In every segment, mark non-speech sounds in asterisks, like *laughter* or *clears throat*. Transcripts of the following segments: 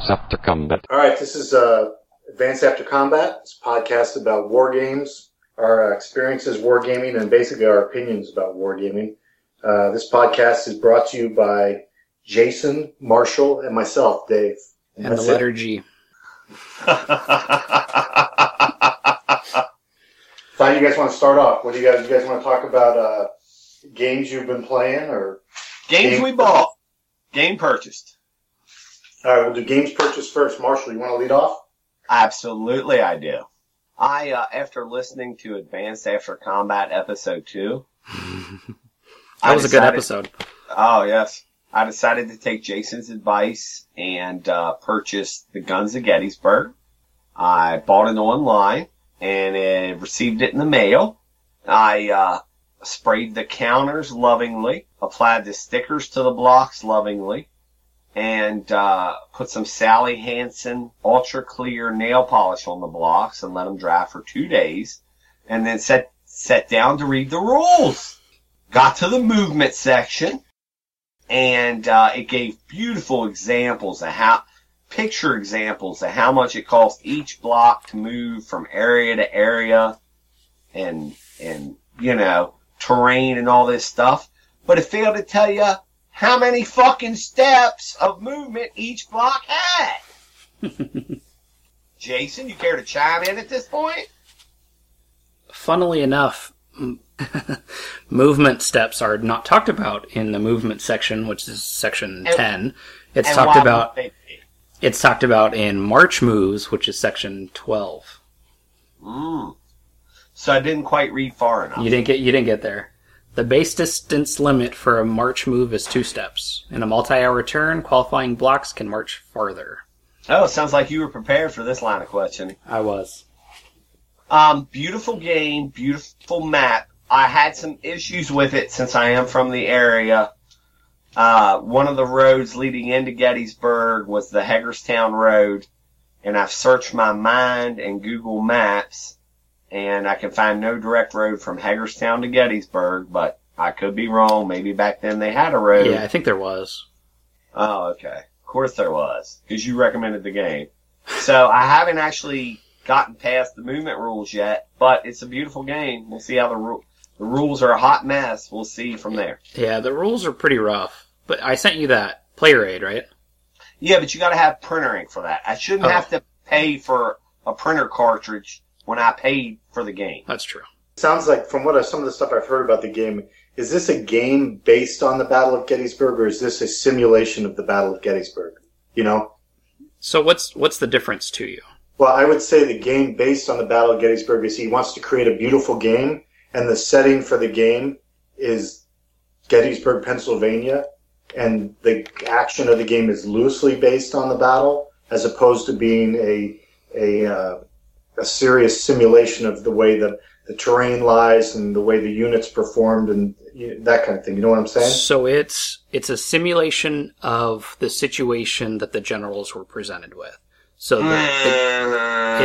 Advance After Combat. All right, this is uh, Advance After Combat. It's a podcast about war games, our uh, experiences wargaming, and basically our opinions about wargaming. Uh, this podcast is brought to you by Jason, Marshall, and myself, Dave. And the That's it. letter G. *laughs* Thought you guys want to start off. What do you guys? You guys want to talk about uh, games you've been playing, or Games Game we bought. Game purchased. All right? We'll do games purchased first. Marshall, you want to lead off? Absolutely, I do. I, uh, after listening to Advance After Combat episode two, *laughs* That was a good episode. Oh yes, I decided to take Jason's advice and uh, purchase the Guns of Gettysburg. I bought it online and uh, received it in the mail. I uh, sprayed the counters lovingly, applied the stickers to the blocks lovingly, and uh, put some Sally Hansen ultra clear nail polish on the blocks and let them dry for two days, and then set sat down to read the rules. Got to the movement section, and uh, it gave beautiful examples of how picture examples of how much it costs each block to move from area to area, and and you know terrain and all this stuff. But it failed to tell you how many fucking steps of movement each block had. *laughs* Jason, you care to chime in at this point? Funnily enough, *laughs* movement steps are not talked about in the movement section, which is section And- 10. It's talked about would they be? it's talked about in march moves, which is section 12. Mm. So I didn't quite read far enough. You didn't get you didn't get there. The base distance limit for a march move is 2 steps. In a multi-hour turn, qualifying blocks can march farther. Oh, sounds like you were prepared for this line of questioning. I was. Um, beautiful game, beautiful map. I had some issues with it since I am from the area. Uh, one of the roads leading into Gettysburg was the Hagerstown Road, and I've searched my mind and Google Maps, and I can find no direct road from Hagerstown to Gettysburg, but I could be wrong. Maybe back then they had a road. Yeah, I think there was. Oh, okay. Of course there was, because you recommended the game. So I haven't actually gotten past the movement rules yet, but it's a beautiful game. We'll see how the ru- the rules are a hot mess. We'll see from there. Yeah, the rules are pretty rough. But I sent you that player aid, right? Yeah, but you got to have printer ink for that. I shouldn't Oh. have to pay for a printer cartridge when I paid for the game. That's true. Sounds like from what I, some of the stuff I've heard about the game, is this a game based on the Battle of Gettysburg, or is this a simulation of the Battle of Gettysburg? You know, So what's what's the difference to you? well, I would say the game based on the Battle of Gettysburg is he wants to create a beautiful game, and the setting for the game is Gettysburg, Pennsylvania, and the action of the game is loosely based on the battle, as opposed to being a a uh, a serious simulation of the way the the terrain lies and the way the units performed and you that kind of thing. You know what I'm saying? So it's it's a simulation of the situation that the generals were presented with. So the the,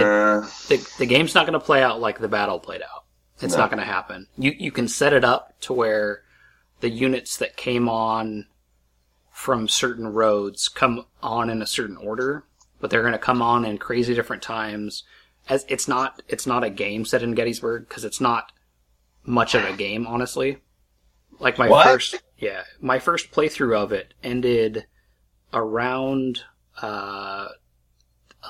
it- the, the game's not going to play out like the battle played out. It's No. not going to happen. You you can set it up to where the units that came on from certain roads come on in a certain order, but they're going to come on in crazy different times. As it's not it's not a game set in Gettysburg because it's not much of a game, honestly. Like my What? first yeah, my first playthrough of it ended around uh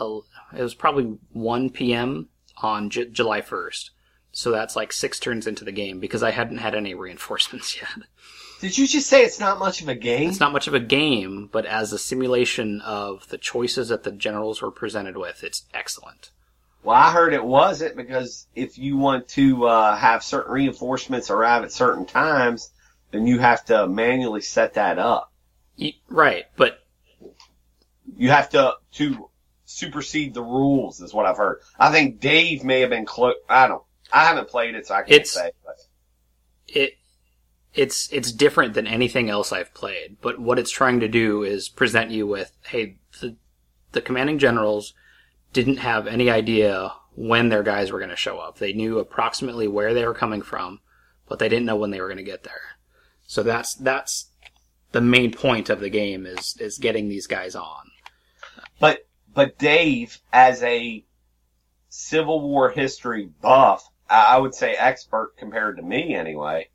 it was probably 1 p.m. on J- July 1st. So that's like six turns into the game because I hadn't had any reinforcements *laughs* yet. Did you just say it's not much of a game? It's not much of a game, but as a simulation of the choices that the generals were presented with, it's excellent. Well, I heard it wasn't because if you want to uh, have certain reinforcements arrive at certain times, then you have to manually set that up. Right, but You have to to supersede the rules, is what I've heard. I think Dave may have been close. I don't. I haven't played it, so I can't It's- say. But it it's it's different than anything else I've played. But what it's trying to do is present you with, hey, the the commanding generals didn't have any idea when their guys were going to show up. They knew approximately where they were coming from, but they didn't know when they were going to get there. So that's that's the main point of the game is is getting these guys on. But but Dave, as a Civil War history buff, I would say expert compared to me anyway,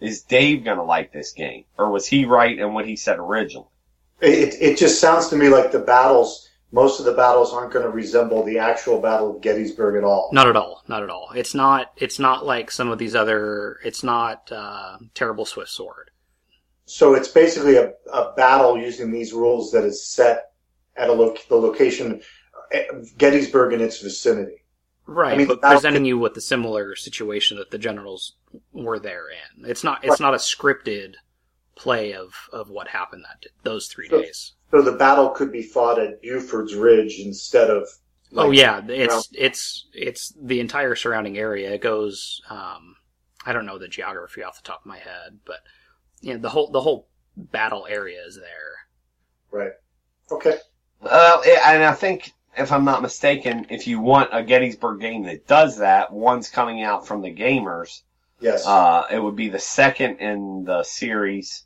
is Dave gonna like this game, or was he right in what he said originally? It, it just sounds to me like the battles, most of the battles aren't going to resemble the actual Battle of Gettysburg at all. Not at all. Not at all. It's not. It's not like some of these other. It's not uh, terrible Swift Sword. So it's basically a, a battle using these rules that is set at a lo- the location, eh, Gettysburg and its vicinity. Right, I mean, but the battle presenting you with the similar situation that the generals were there in. It's not. It's Right. not a scripted play of of what happened that those three Sure. days. So the battle could be fought at Buford's Ridge instead of. oh yeah, it's it's it's the entire surrounding area. It goes. Um, I don't know the geography off the top of my head, but you know the whole the whole battle area is there. Right. Okay. Well, and I think if I'm not mistaken, if you want a Gettysburg game that does that, one's coming out from the gamers. Yes. Uh, it would be the second in the series.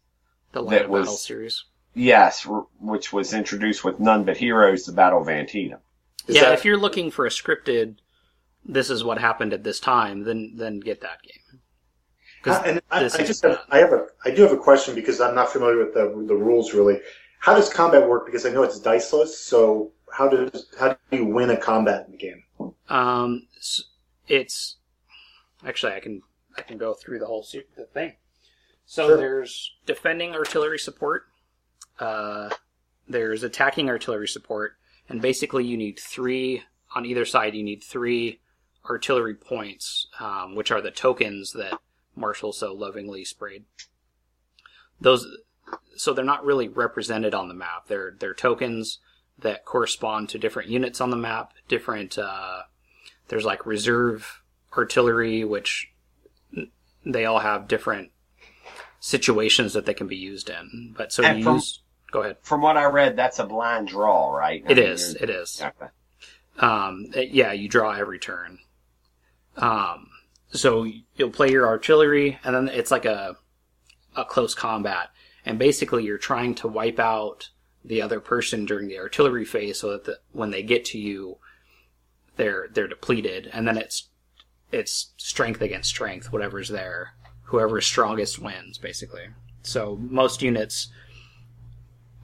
The line That of was- battle series. Yes, r- which was introduced with None But Heroes, the Battle of Antietam. Is yeah, that- if you're looking for a scripted, this is what happened at this time, then then get that game. Uh, and I, I just have. I have a I do have a question because I'm not familiar with the the rules really. How does combat work? Because I know it's diceless. So how does how do you win a combat in the game? Um, it's actually I can I can go through the whole the thing. So Sure. there's defending artillery support. Uh, there's attacking artillery support, and basically you need three on either side. You need three artillery points, um, which are the tokens that Marshall so lovingly sprayed. Those, so they're not really represented on the map. They're they're tokens that correspond to different units on the map. Different. Uh, there's like reserve artillery, which they all have different situations that they can be used in. But so And you from- use. Go ahead. From what I read, that's a blind draw, right? I It mean, is. It is. Okay. Um, yeah, you draw every turn. Um, so you'll play your artillery, and then it's like a a close combat, and basically you're trying to wipe out the other person during the artillery phase, so that the, when they get to you, they're they're depleted, and then it's it's strength against strength, whatever's there. whoever's strongest wins, basically. So most units,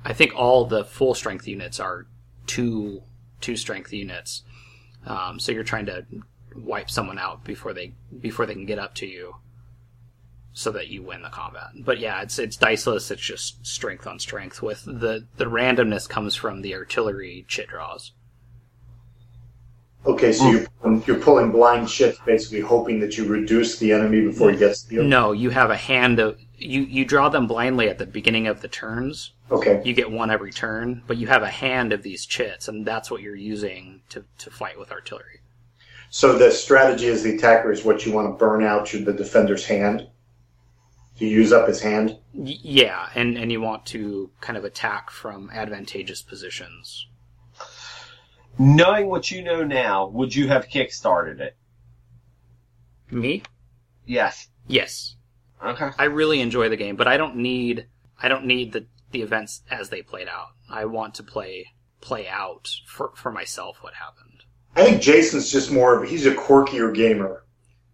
I think all the full strength units are two two strength units. Um, so you're trying to wipe someone out before they before they can get up to you, so that you win the combat. But yeah, it's it's diceless. It's just strength on strength. With the the randomness comes from the artillery chit draws. Okay, so you're you're pulling blind chits, basically hoping that you reduce the enemy before he gets to you. No, you have a hand of you you draw them blindly at the beginning of the turns. Okay. You get one every turn, but you have a hand of these chits, and that's what you're using to to fight with artillery. So the strategy as the attacker is what you want to burn out your, the defender's hand. To use up his hand. Y- yeah, and and you want to kind of attack from advantageous positions. Knowing what you know now, would you have kickstarted it? Me? Yes. Yes. Okay. I really enjoy the game, but I don't need I don't need the the events as they played out. I want to play play out for for myself what happened. I think Jason's just more of he's a quirkier gamer.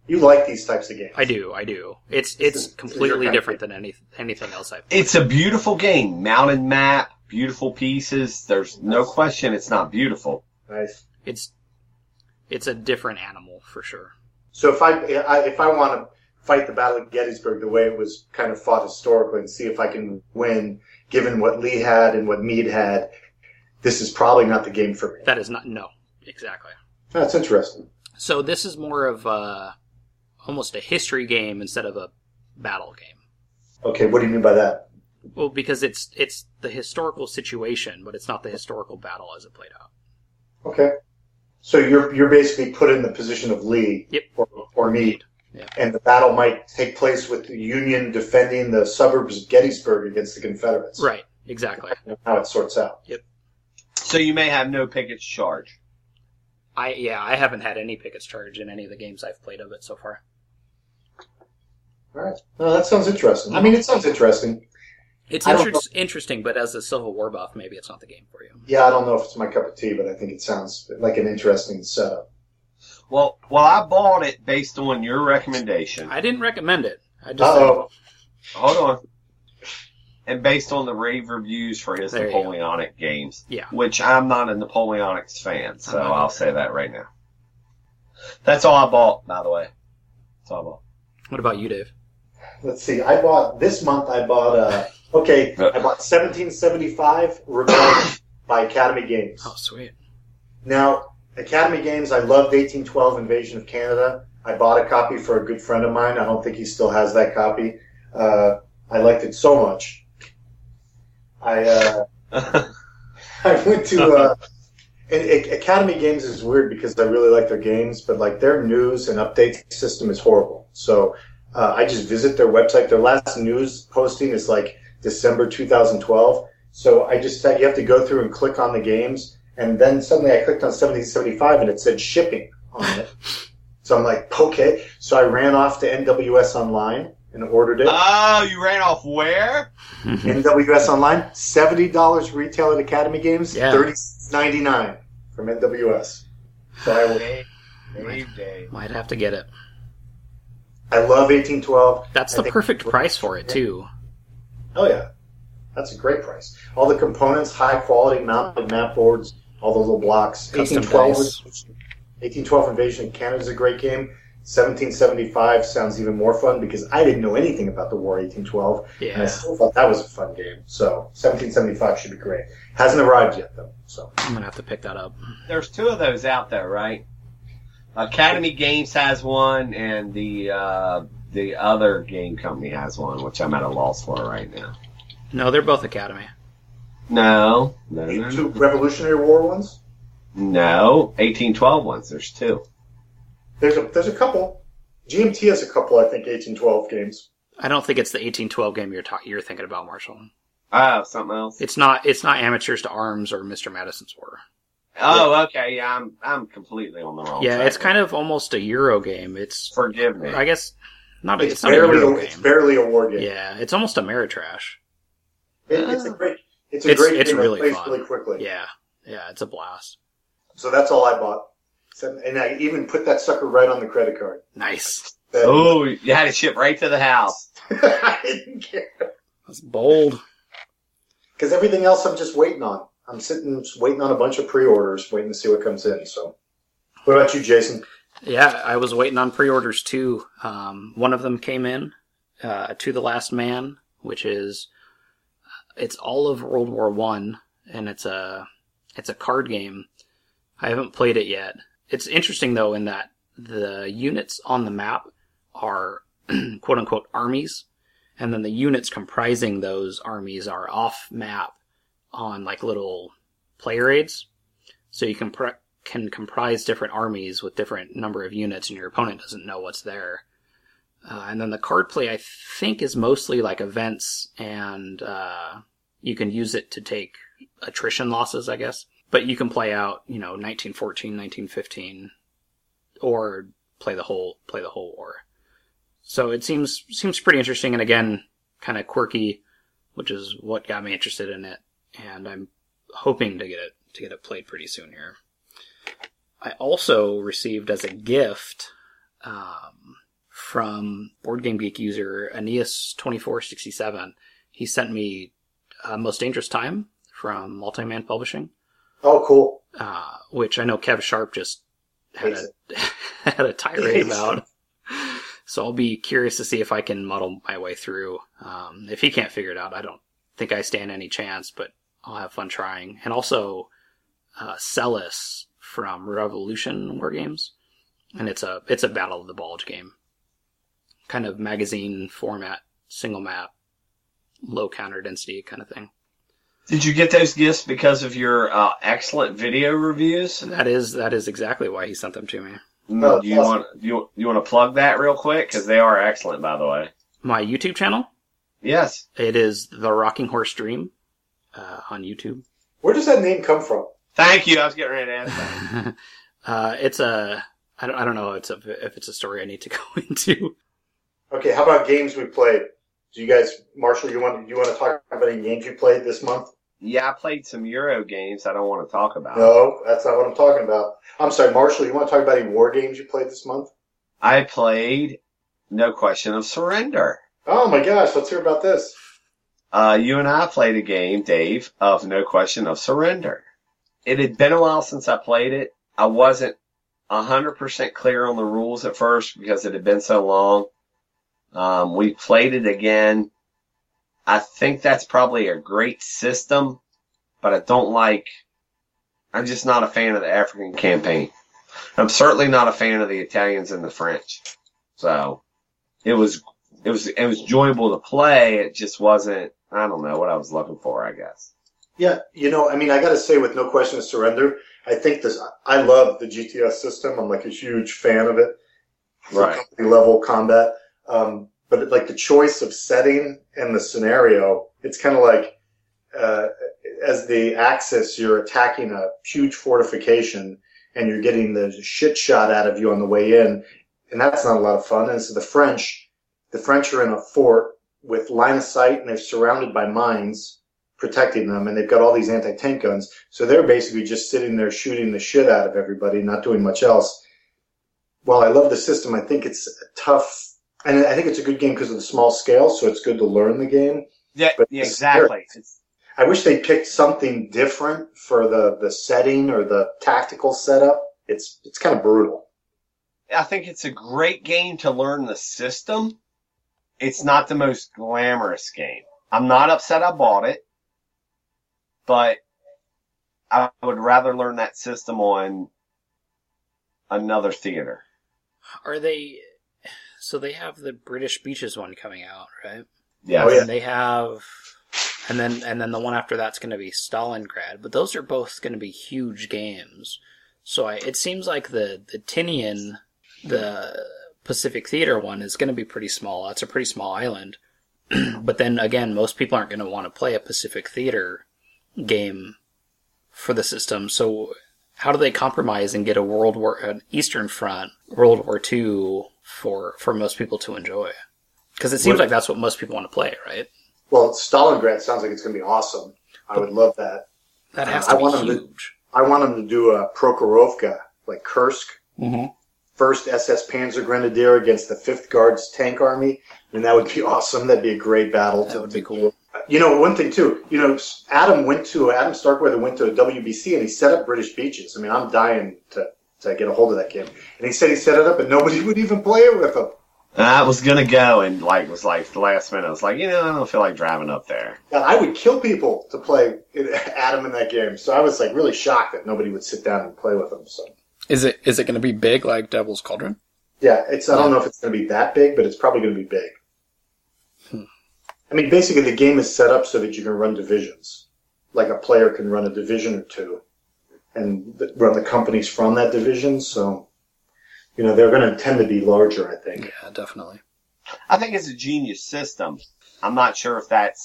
You like these types of games. I do, I do. It's This it's this completely different than any anything else I've It's a beautiful game. Mounted map, beautiful pieces. There's no question it's not beautiful. Nice. it's it's a different animal for sure. So if I, I if I want to fight the Battle of Gettysburg the way it was kind of fought historically and see if I can win, given what Lee had and what Meade had, this is probably not the game for me. That is not no, exactly. That's interesting. So this is more of a almost a history game instead of a battle game. Okay, what do you mean by that? Well, because it's it's the historical situation, but it's not the historical battle as it played out. Okay. So you're you're basically put in the position of Lee Yep. or, or Meade. Yeah. And the battle might take place with the Union defending the suburbs of Gettysburg against the Confederates. Right. Exactly. How it sorts out. Yep. So you may have no pickets charge. I yeah, I haven't had any pickets charge in any of the games I've played of it so far. All right. No, that sounds interesting. I mean, it sounds interesting. It's inter- interesting, but as a Civil War buff, maybe it's not the game for you. Yeah, I don't know if it's my cup of tea, but I think it sounds like an interesting setup. Well, well, I bought it based on your recommendation. I didn't recommend it. I just oh. Hold on. And based on the rave reviews for his There. Napoleonic games, Yeah. which I'm not a Napoleonics fan, so I'm not I'll either. say that right now. That's all I bought, by the way. That's all I bought. What about you, Dave? Let's see. I bought this month. I bought uh okay. I bought 1775 Revenge *coughs* by Academy Games. Oh, sweet. Now, Academy Games. I loved 1812 Invasion of Canada. I bought a copy for a good friend of mine. I don't think he still has that copy. Uh, I liked it so much. I uh, *laughs* I went to uh, and Academy Games is weird because I really like their games, but like their news and update system is horrible. So uh, I just visit their website. Their last news posting is like December 2012. So I just you have to go through and click on the games, and then suddenly I clicked on 1775 and it said shipping on it. So I'm like, okay. So I ran off to NWS Online and ordered it. oh, you ran off where? *laughs* NWS Online, seventy dollars retail at Academy Games, Yeah. thirty ninety nine from NWS. So I, will- Dave, Dave, Dave. Might have to get it. I love eighteen twelve. That's I the perfect price for it too. Oh yeah, that's a great price. All the components, high quality mounted map boards, all the little blocks. Custom Eighteen twelve. dice. Eighteen twelve Invasion of Canada is a great game. Seventeen seventy five sounds even more fun because I didn't know anything about the war eighteen twelve, and I still thought that was a fun game. So seventeen seventy five should be great. Hasn't arrived yet though. So I'm gonna have to pick that up. There's two of those out there, right? Academy Games has one, and the uh, the other game company has one, which I'm at a loss for right now. No, they're both Academy. No, no, no, two. Revolutionary War ones. no. 1812 ones. There's two. There's a there's a couple. GMT has a couple, I think, eighteen twelve games. I don't think it's the 1812 game you're ta- you're thinking about, Marshall. Oh, something else. It's not. It's not Amateurs to Arms or Mr. Madison's War. Oh, okay. Yeah, I'm I'm completely on the wrong. Yeah, track. it's kind of almost a Euro game. It's Forgive me. I guess not. A, It's, it's, not a barely Euro a, it's game. barely a war game. Yeah, it's almost a Ameritrash. It, it's a great it's a It's- great it's game really fun. really quickly. Yeah, yeah, it's a blast. So that's all I bought. So- And I even put that sucker right on the credit card. Nice. Oh, you had it shipped right to the house. *laughs* I didn't care That's bold. because everything else I'm just waiting on. I'm sitting waiting on a bunch of pre-orders, waiting to see what comes in. So, what about you, Jason? Yeah, I was waiting on pre-orders too. Um, one of them came in, uh, to the Last Man, which is it's all of World War One, and it's a it's a card game. I haven't played it yet. It's interesting though in that the units on the map are *clears throat* quote unquote armies, and then the units comprising those armies are off map on like little player aids. So you can pre- can comprise different armies with different number of units, and your opponent doesn't know what's there. Uh, and then the card play, I think, is mostly like events, and uh, you can use it to take attrition losses, I guess. But you can play out, you know, 1914, 1915, or play the whole play the whole war. So it seems seems pretty interesting, and again, kind of quirky, which is what got me interested in it. And I'm hoping to get it to get it played pretty soon here. I also received as a gift um, from Board Game Geek user Aeneas2467. He sent me uh, Most Dangerous Time from Multiman Publishing, Oh, cool. uh, which I know Kev Sharp just had Hates a, *laughs* had a tirade about. So I'll be curious to see if I can muddle my way through. Um, if he can't figure it out, I don't think I stand any chance, but I'll have fun trying. And also, uh, Celles from Revolution War Games, and it's a it's a Battle of the Bulge game, kind of magazine format, single map, low counter density kind of thing. Did you get those gifts because of your uh, excellent video reviews? That is that is exactly why he sent them to me. No, do you awesome. want do you, you want to plug that real quick because they are excellent, by the way. My YouTube channel, Yes. it is the Rocking Horse Dream uh, on YouTube. Where does that name come from? Thank you. I was getting ready to ask that. *laughs* uh, it's a I don't, I don't know if it's a, if it's a story I need to *laughs* go into. Okay, how about games we played? Do you guys, Marshall, you want you want to talk about any games you played this month? Yeah, I played some Euro games I don't want to talk about. No, that's not what I'm talking about. I'm sorry, Marshall. You want to talk about any war games you played this month? I played No Question of Surrender. Oh my gosh, let's hear about this. Uh, you and I played a game, Dave, of No Question of Surrender. It had been a while since I played it. I wasn't 100% clear on the rules at first because it had been so long. Um, we played it again. I think that's probably a great system, but I don't like, I'm just not a fan of the African campaign. I'm certainly not a fan of the Italians and the French. So it was, it was, it was enjoyable to play. It just wasn't, I don't know what I was looking for, I guess. Yeah, you know, I mean, I got to say, with no question of surrender, I think this. I love the GTS system. I'm like a huge fan of it. Right. Company level combat, um, but like the choice of setting and the scenario, it's kind of like uh, as the Axis, you're attacking a huge fortification and you're getting the shit shot out of you on the way in, and that's not a lot of fun. And so the French, the French are in a fort with line of sight and they're surrounded by mines protecting them and they've got all these anti-tank guns. So they're basically just sitting there shooting the shit out of everybody, not doing much else. While I love the system, I think it's tough and I think it's a good game because of the small scale, so it's good to learn the game. Yeah, But yeah, exactly. I wish they picked something different for the, the setting or the tactical setup. It's it's kind of brutal. I think it's a great game to learn the system. It's not the most glamorous game. I'm not upset I bought it, but I would rather learn that system on another theater. Are they? So they have the British Beaches one coming out, right? Yes. Oh, yeah. And they have, and then and then the one after that's going to be Stalingrad. But those are both going to be huge games. So I, it seems like the the Tinian, the Pacific Theater one is going to be pretty small. It's a pretty small island. *clears throat* but then again, most people aren't going to want to play a Pacific Theater game for the system. So how do they compromise and get a World War, an Eastern Front, World War II for for most people to enjoy? Because it seems What- like that's what most people want to play, right? Well, Stalingrad sounds like it's going to be awesome. I would love that. That has I to be want them to- huge. I want them to do a Prokhorovka, like Kursk, Mm-hmm. First SS Panzer Grenadier against the Fifth Guards tank army, and that would be *laughs* awesome. That'd be a great battle. That would be cool. You know, one thing too. You know, Adam went to Adam Starkweather went to a WBC and he set up British beaches. I mean, I'm dying to to get a hold of that game. And he said he set it up and nobody *laughs* would even play it with him. I was gonna go and like was like the last minute. I was like, you know, I don't feel like driving up there. God, I would kill people to play *laughs* Adam in that game. So I was like really shocked that nobody would sit down and play with him. So Is it is it going to be big like Devil's Cauldron? yeah, it's I don't know if it's going to be that big, but it's probably going to be big. Hmm. I mean, basically, the game is set up so that you can run divisions. Like a player can run a division or two, and run the companies from that division. So, you know, they're going to tend to be larger. I think. Yeah, definitely. I think it's a genius system. I'm not sure if that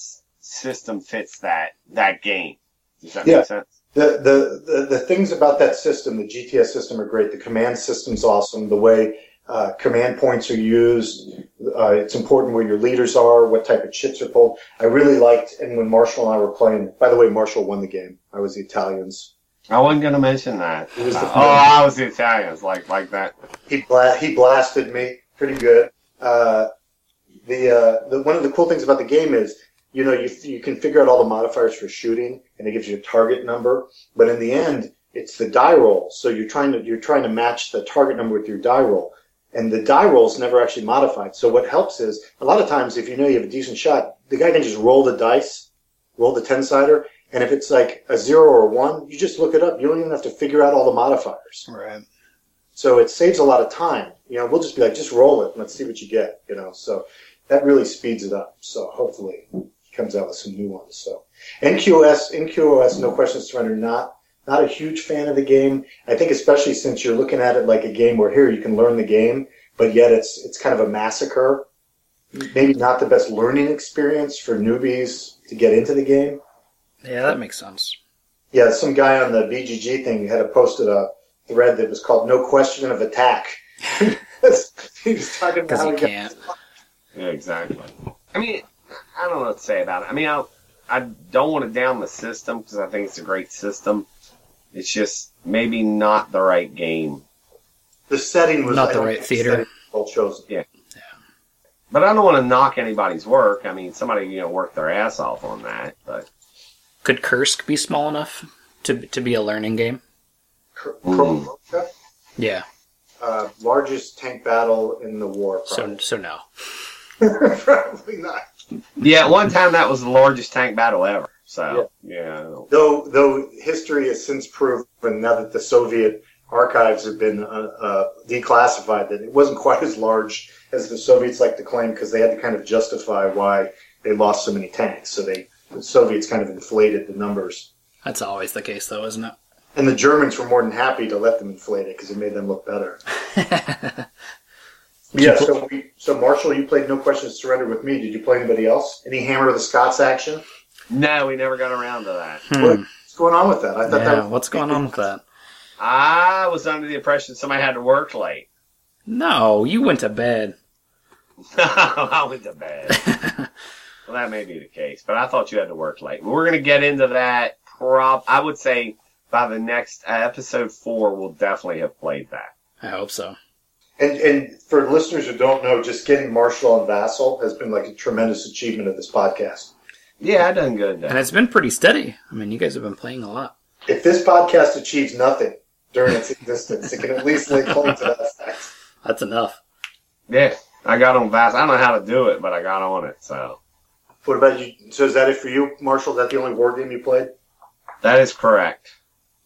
system fits that that game. Does that Yeah. make sense? The, the, the, the things about that system, the GTS system are great. The command system's awesome. The way uh, command points are used, uh, it's important where your leaders are, what type of chips are pulled. I really liked, and when Marshall and I were playing, by the way, Marshall won the game. I was the Italians. I wasn't gonna mention that. The- oh, I was the Italians, like like that. He bla- he blasted me pretty good. Uh, the, uh, the one of the cool things about the game is, you know, you you can figure out all the modifiers for shooting, and it gives you a target number. But in the end, it's the die roll. So you're trying to you're trying to match the target number with your die roll, and the die roll is never actually modified. So what helps is a lot of times if you know you have a decent shot, the guy can just roll the dice, roll the ten sider, and if it's like a zero or a one, you just look it up. You don't even have to figure out all the modifiers. Right. So it saves a lot of time. You know, we'll just be like, just roll it and let's see what you get. You know, so that really speeds it up. So hopefully comes out with some new ones. So NQOS, NQOS, no questions surrender. Not not a huge fan of the game. I think especially since you're looking at it like a game where here you can learn the game, but yet it's it's kind of a massacre. Maybe not the best learning experience for newbies to get into the game. Yeah, that makes sense. Yeah, some guy on the BGG thing had a posted a thread that was called "No Question of Attack." *laughs* *laughs* he was talking about Because how he can't. Yeah, exactly. I mean, I don't know what to say about it. I mean, I I don't want to down the system because I think it's a great system. It's just maybe not the right game. The setting was Not I the right theater. setting was well chosen. But I don't want to knock anybody's work. I mean, somebody you know worked their ass off on that. But Could Kursk be small enough to to be a learning game? Cr- Mm. Yeah. uh, largest tank battle in the war. So Probably, so no. *laughs* probably not. Yeah, at one time that was the largest tank battle ever. So yeah, I don't- Though, though history has since proven now that the Soviet archives have been uh, uh, declassified that it wasn't quite as large as the Soviets like to claim because they had to kind of justify why they lost so many tanks. So they the Soviets kind of inflated the numbers, That's always the case, though, isn't it? and the Germans were more than happy to let them inflate it because it made them look better. *laughs* it? Yeah. So, we, so Marshall, you played No Questions Surrendered with me. Did you play anybody else? Any Hammer of the Scots action? no, we never got around to that. Hmm. What's going on with that? I thought Yeah, that. what's going on with *laughs* that? I was under the impression somebody had to work late. No, you went to bed. *laughs* I went to bed. *laughs* well, that may be the case, but I thought you had to work late. We're going to get into that. Prob, I would say by the next uh, episode four, we'll definitely have played that. I hope so. And, and for listeners who don't know, just getting Marshall and Vassal has been like a tremendous achievement of this podcast. Yeah, I've done good. And it's been pretty steady. I mean, you guys have been playing a lot. If this podcast achieves nothing during its existence, it can at least lay claim to that fact. That's enough. Yeah, I got on Vass. I don't know how to do it, but I got on it. So What about you? So is that it for you, Marshall? Is that the only war game you played? that is correct.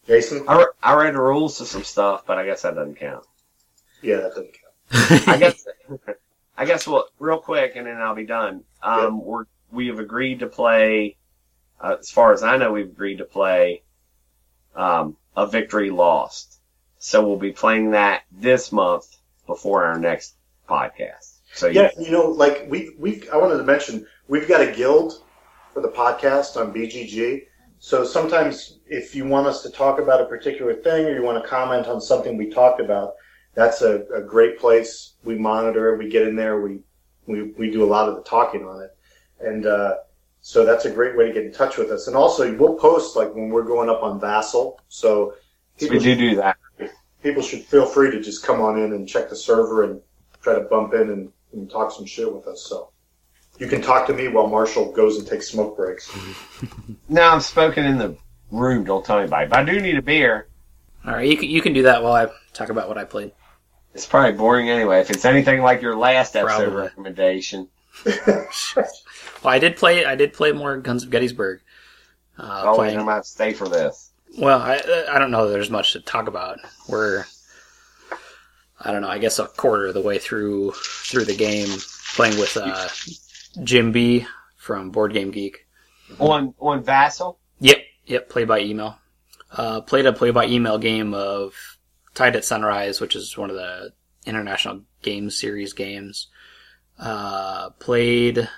Jason? I, re- I read the rules to some stuff, but I guess that doesn't count. Yeah, that doesn't count. *laughs* I guess. I guess well, real quick, and then I'll be done. Um, we're we have agreed to play. Uh, as far as I know, we've agreed to play um, a victory lost. So we'll be playing that this month before our next podcast. So Yeah, you know, like we we I wanted to mention we've got a guild for the podcast on BGG. So sometimes if you want us to talk about a particular thing or you want to comment on something we talked about, that's a, a great place. We monitor it, we get in there, we, we we do a lot of the talking on it. And uh, so that's a great way to get in touch with us. And also we'll post like when we're going up on Vassal. So we do do that. people should feel free to just come on in and check the server and try to bump in and, and talk some shit with us. So you can talk to me while Marshall goes and takes smoke breaks. *laughs* Now I'm spoken in the room. Don't tell anybody. But I do need a beer. All right, you can, you can do that while I talk about what I played. It's probably boring anyway. If it's anything like your last episode Probably. recommendation. *laughs* Well, I did play. I did play more Guns of Gettysburg. Uh, Oh, playing- I'm gonna have to stay for this. Well, I I don't know. that There's much to talk about. We're I don't know. I guess a quarter of the way through through the game, playing with uh, Jim B from Board Game Geek. On on Vassal. Yep, yep. Play by email. Uh, played a play by email game of Tide at Sunrise, which is one of the international game series games. Uh, played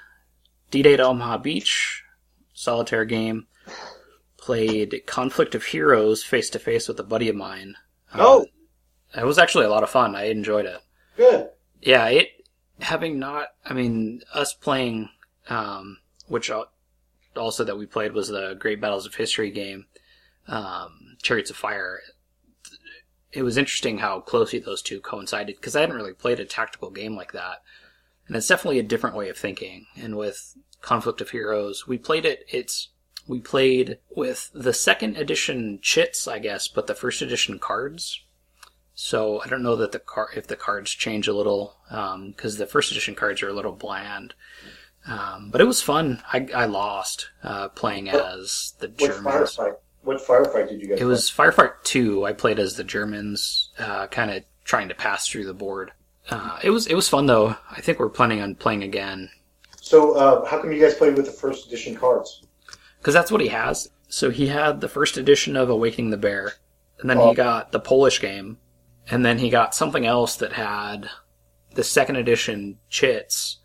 D Day at Omaha Beach, solitaire game. Played Conflict of Heroes face to face with a buddy of mine. Uh, Oh. it was actually a lot of fun. I enjoyed it Good. yeah, it having not, I mean, us playing, um, which also that we played was the Great Battles of History game, um, Chariots of Fire. It was interesting how closely those two coincided because I hadn't really played a tactical game like that, and it's definitely a different way of thinking. And with Conflict of Heroes, we played it. It's we played with the second edition chits, I guess, but the first edition cards. So I don't know that the car if the cards change a little because the first edition cards are a little bland. Um, but it was fun. I, I lost uh, playing as the Germans. firefight? What firefight did you guys? It was Firefight Two. I played as the Germans, uh, kind of trying to pass through the board. Uh, it was it was fun though. I think we're planning on playing again? So uh, how come you guys played with the first edition cards? because that's what he has. So he had the first edition of Awakening the Bear, and then Oh. he got the Polish game, and then he got something else that had the second edition chits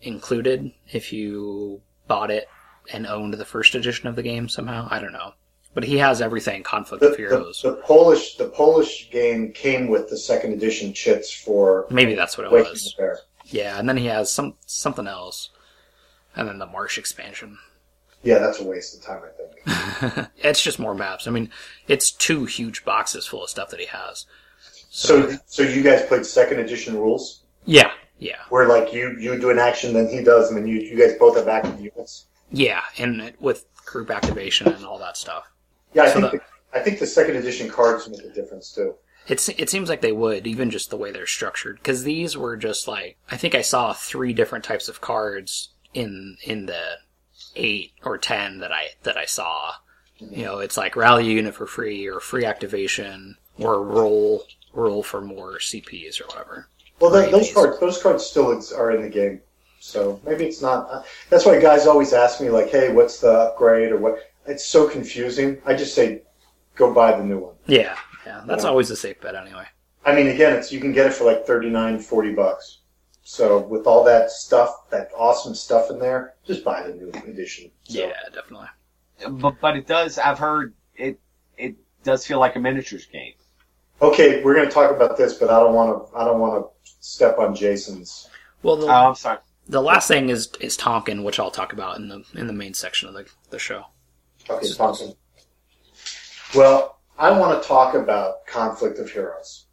included if you bought it and owned the first edition of the game somehow. I don't know, but he has everything. Conflict The, of Heroes. the, the Polish the Polish game came with the second edition chits for Maybe that's what it was. Yeah, and then he has some something else. and then the Marsh expansion. Yeah, that's a waste of time, I think. *laughs* It's just more maps. I mean, it's two huge boxes full of stuff that he has. So, so you guys played second edition rules, Yeah, yeah, where like you you do an action, then he does, and then you you guys both have active units. yeah, and with group activation and all that stuff. Yeah, I So think the- the, I think the second edition cards make a difference too. It's it seems like they would even just the way they're structured because these were just like I think I saw three different types of cards in in the eight or ten that I that I saw. You know, it's like rally unit for free or free activation or roll roll for more CPs or whatever. Well, th Right, those cards those cards still are in the game, so maybe it's not. Uh, that's why guys always ask me like, "Hey, what's the upgrade?" or what. It's so confusing. I just say, go buy the new one. Yeah, yeah, that's Yeah. always a safe bet anyway. I mean, again, it's you can get it for like 39, 40 bucks. So with all that stuff, that awesome stuff in there, just buy the new edition. So, Yeah, definitely. But but it does. I've heard it. It does feel like a miniatures game. Okay, we're going to talk about this, but I don't want to. I don't want to step on Jason's. Well, the, Oh, I'm sorry. the last thing is is Tonkin, which I'll talk about in the in the main section of the the show. Okay, Thompson. Well, I want to talk about conflict of heroes.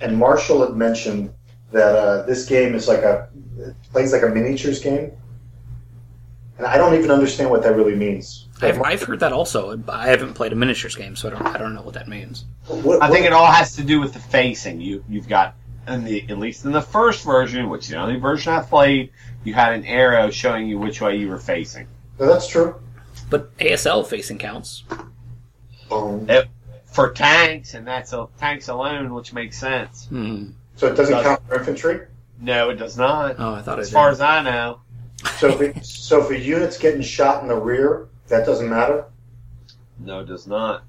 And Marshall had mentioned that uh, this game is like a it plays like a miniatures game, and I don't even understand what that really means. I've, I've heard that also. I haven't played a miniatures game, so I don't I don't know what that means. What, I think it all has to do with the facing. You you've got in the at least in the first version, which is the only version I've played, you had an arrow showing you which way you were facing. No, that's true. But ASL facing counts. Boom. It, for tanks, and that's a, tanks alone, which makes sense. Hmm. So it doesn't Does- count for infantry. No, it does not. Oh, I thought it As far as I know, So if it, so if a unit's getting shot in the rear, that doesn't matter. no, it does not.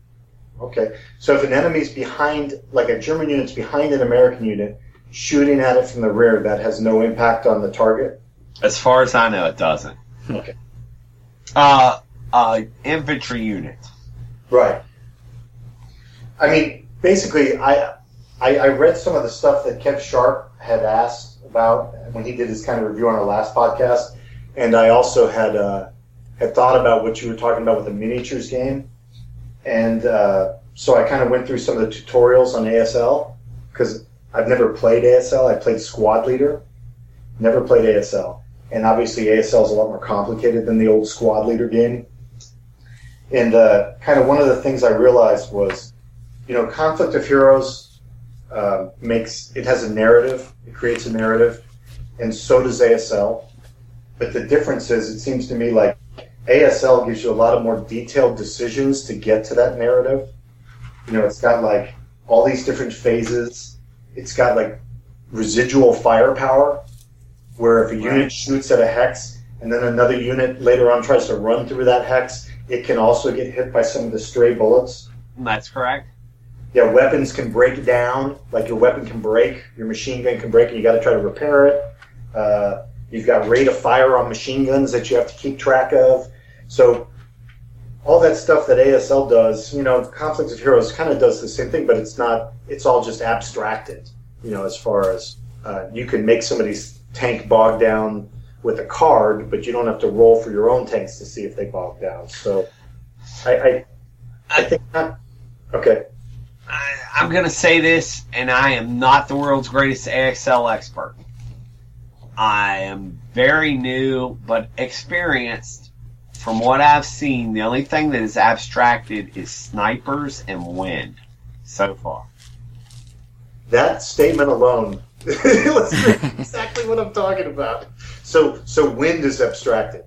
Okay. So if an enemy's behind, like a German unit's behind an American unit, shooting at it from the rear, that has no impact on the target. As far as I know, it doesn't. Okay. Uh, uh, infantry unit. Right. I mean, basically, I, I I read some of the stuff that Kev Sharp had asked about when he did his kind of review on our last podcast, and I also had uh, had thought about what you were talking about with the miniatures game, and uh, so I kind of went through some of the tutorials on ASL because I've never played ASL. I played Squad Leader, never played ASL, and obviously ASL is a lot more complicated than the old Squad Leader game. And uh, kind of one of the things I realized was, you know, Conflict of Heroes uh, makes it has a narrative, it creates a narrative, and so does ASL. But the difference is, it seems to me like ASL gives you a lot of more detailed decisions to get to that narrative. You know, it's got like all these different phases. It's got like residual firepower, where if a unit shoots at a hex and then another unit later on tries to run through that hex, it can also get hit by some of the stray bullets. That's correct. Yeah, weapons can break down. Like your weapon can break, your machine gun can break, and you got to try to repair it. Uh, you've got rate of fire on machine guns that you have to keep track of. So all that stuff that ASL does, you know, Conflict of Heroes kind of does the same thing, but it's not. It's all just abstracted. You know, as far as uh, you can make somebody's tank bog down with a card, but you don't have to roll for your own tanks to see if they bog down. So I, I, I think not. Okay. I, I'm going to say this, and I am not the world's greatest ASL expert. I am very new, but experienced. From what I've seen, the only thing that is abstracted is snipers and wind so far. That statement alone *laughs* illustrates exactly what I'm talking about. So, so wind is abstracted.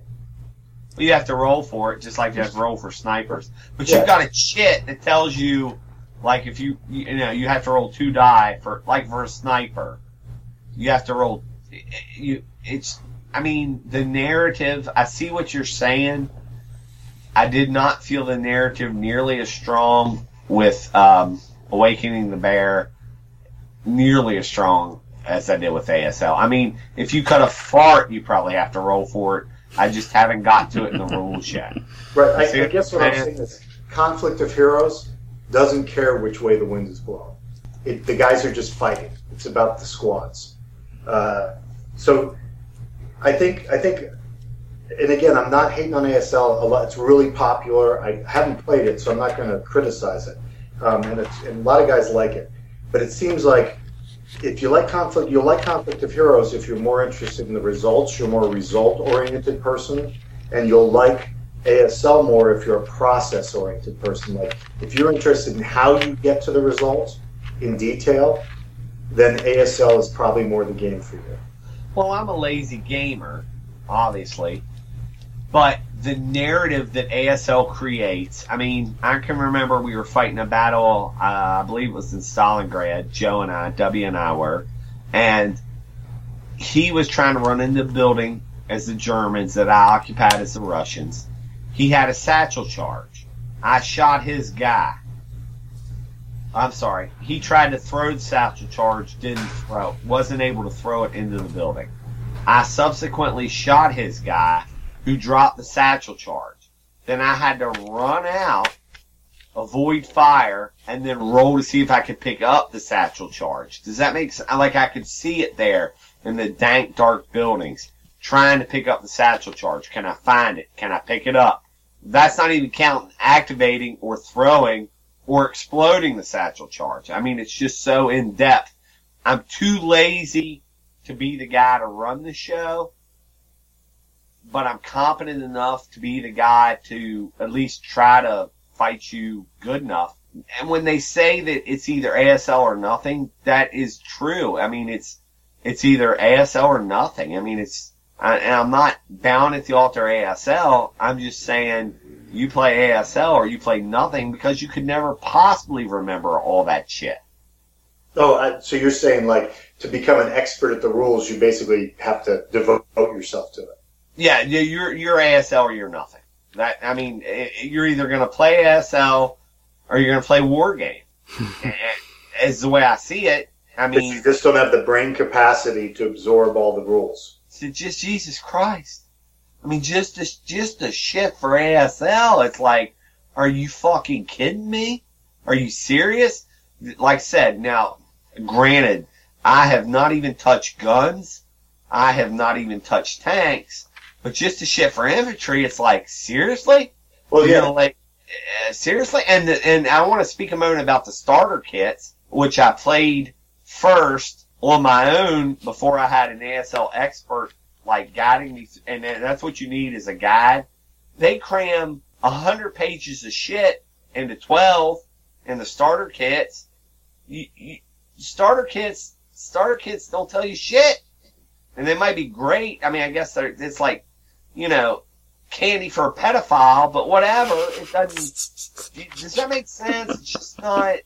You have to roll for it, just like you have to roll for snipers. But Yeah. you've got a chit that tells you, like, if you, you know, you have to roll two die for, like, for a sniper. You have to roll, you, it's, I mean, the narrative, I see what you're saying. I did not feel the narrative nearly as strong with, um, Awakening the Bear, nearly as strong as I did with ASL. I mean, if you cut a fart, you probably have to roll for it. I just haven't got to it in the rules yet. *laughs* Right. I, I guess what I'm I'm saying? saying is conflict of heroes doesn't care which way the wind is blowing. It, the guys are just fighting. It's about the squads. Uh, so I think I think and again, I'm not hating on ASL a lot. It's really popular. I haven't played it, so I'm not going to criticize it. Um, and, it's, and a lot of guys like it. But it seems like if you like conflict, you'll like Conflict of Heroes if you're more interested in the results. You're more result-oriented person, and you'll like ASL more if you're a process-oriented person. Like if you're interested in how you get to the result in detail, then ASL is probably more the game for you. Well, I'm a lazy gamer, obviously. But the narrative that ASL creates, I mean, I can remember we were fighting a battle, uh, I believe it was in Stalingrad, Joe and I, W and I were, and he was trying to run into the building as the Germans that I occupied as the Russians. He had a satchel charge. I shot his guy. I'm sorry. He tried to throw the satchel charge, didn't throw, wasn't able to throw it into the building. I subsequently shot his guy who dropped the satchel charge. Then I had to run out, avoid fire, and then roll to see if I could pick up the satchel charge. Does that make sense? Like I could see it there in the dank, dark buildings, trying to pick up the satchel charge. Can I find it? Can I pick it up? That's not even counting activating or throwing or exploding the satchel charge. I mean, it's just so in depth. I'm too lazy to be the guy to run the show, but I'm competent enough to be the guy to at least try to fight you good enough. And when they say that it's either ASL or nothing, that is true. I mean, it's it's either ASL or nothing. I mean, it's I, and I'm not down at the altar ASL. I'm just saying you play ASL or you play nothing because you could never possibly remember all that shit. Oh, so you're saying like to become an expert at the rules, you basically have to devote yourself to it. Yeah, yeah, you're you're ASL or you're nothing. That I mean, you're either going to play ASL or you're going to play War Game. *laughs* Is the way I see it. I But you mean, just don't have the brain capacity to absorb all the rules. it's just Jesus Christ. I mean, just this, just the shit for ASL. It's like, are you fucking kidding me? Are you serious? Like I said, now, granted, I have not even touched guns. I have not even touched tanks. But just the shit for infantry, it's like, seriously? Well, You yeah, know, like uh, seriously, and the, and I want to speak a moment about the starter kits, which I played first on my own before I had an ASL expert like guiding me, and that's what you need is a guide. They cram a hundred pages of shit into twelve in the starter kits. You, you, starter kits, starter kits don't tell you shit, and they might be great. I mean, I guess they're it's like you know candy for a pedophile, but whatever. It doesn't. Does that make sense? It's just not.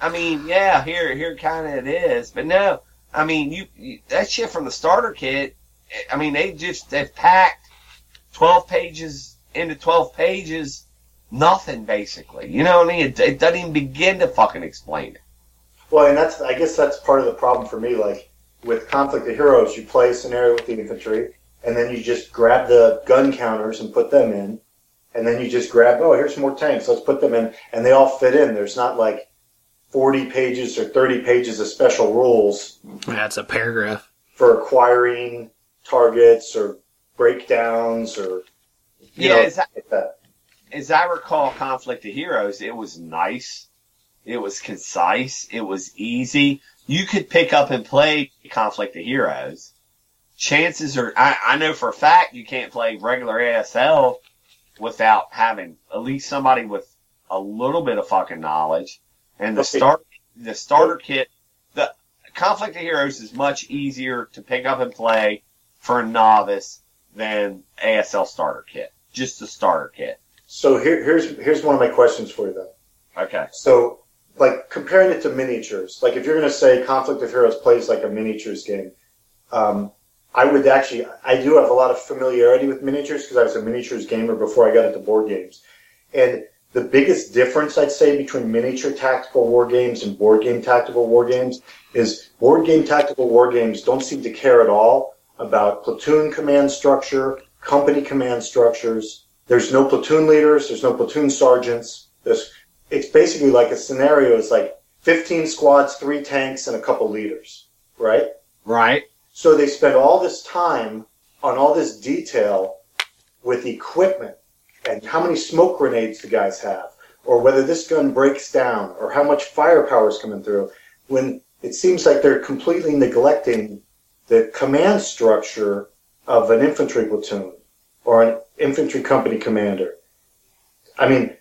I mean, yeah, here, here, kind of it is, but no. I mean, you, you that shit from the starter kit. I mean, they just they've packed twelve pages into twelve pages, nothing basically. You know what I mean? It, it doesn't even begin to fucking explain it. well, and that's I guess that's part of the problem for me. Like with Conflict of Heroes, you play a scenario with the infantry, and then you just grab the gun counters and put them in, and then you just grab oh here's some more tanks, let's put them in, and they all fit in. There's not like forty pages or thirty pages of special rules That's a paragraph. for acquiring targets or breakdowns or you Yeah, know, is that- like that. as I recall Conflict of Heroes, it was nice. It was concise. It was easy. You could pick up and play Conflict of Heroes. Chances are, I, I know for a fact you can't play regular ASL without having at least somebody with a little bit of fucking knowledge. And the Okay. start, the starter kit, the Conflict of Heroes is much easier to pick up and play for a novice than ASL starter kit. Just the starter kit. So here, here's here's one of my questions for you though. Okay. So, like comparing it to miniatures, like if you're going to say Conflict of Heroes plays like a miniatures game, um, I would actually, I do have a lot of familiarity with miniatures because I was a miniatures gamer before I got into board games. And the biggest difference I'd say between miniature tactical war games and board game tactical war games is board game tactical war games don't seem to care at all about platoon command structure, company command structures. There's no platoon leaders, there's no platoon sergeants. There's it's basically like a scenario. It's like 15 squads, three tanks, and a couple leaders, right? Right. So they spend all this time on all this detail with equipment and how many smoke grenades the guys have, or whether this gun breaks down, or how much firepower is coming through, when it seems like they're completely neglecting the command structure of an infantry platoon or an infantry company commander. I mean,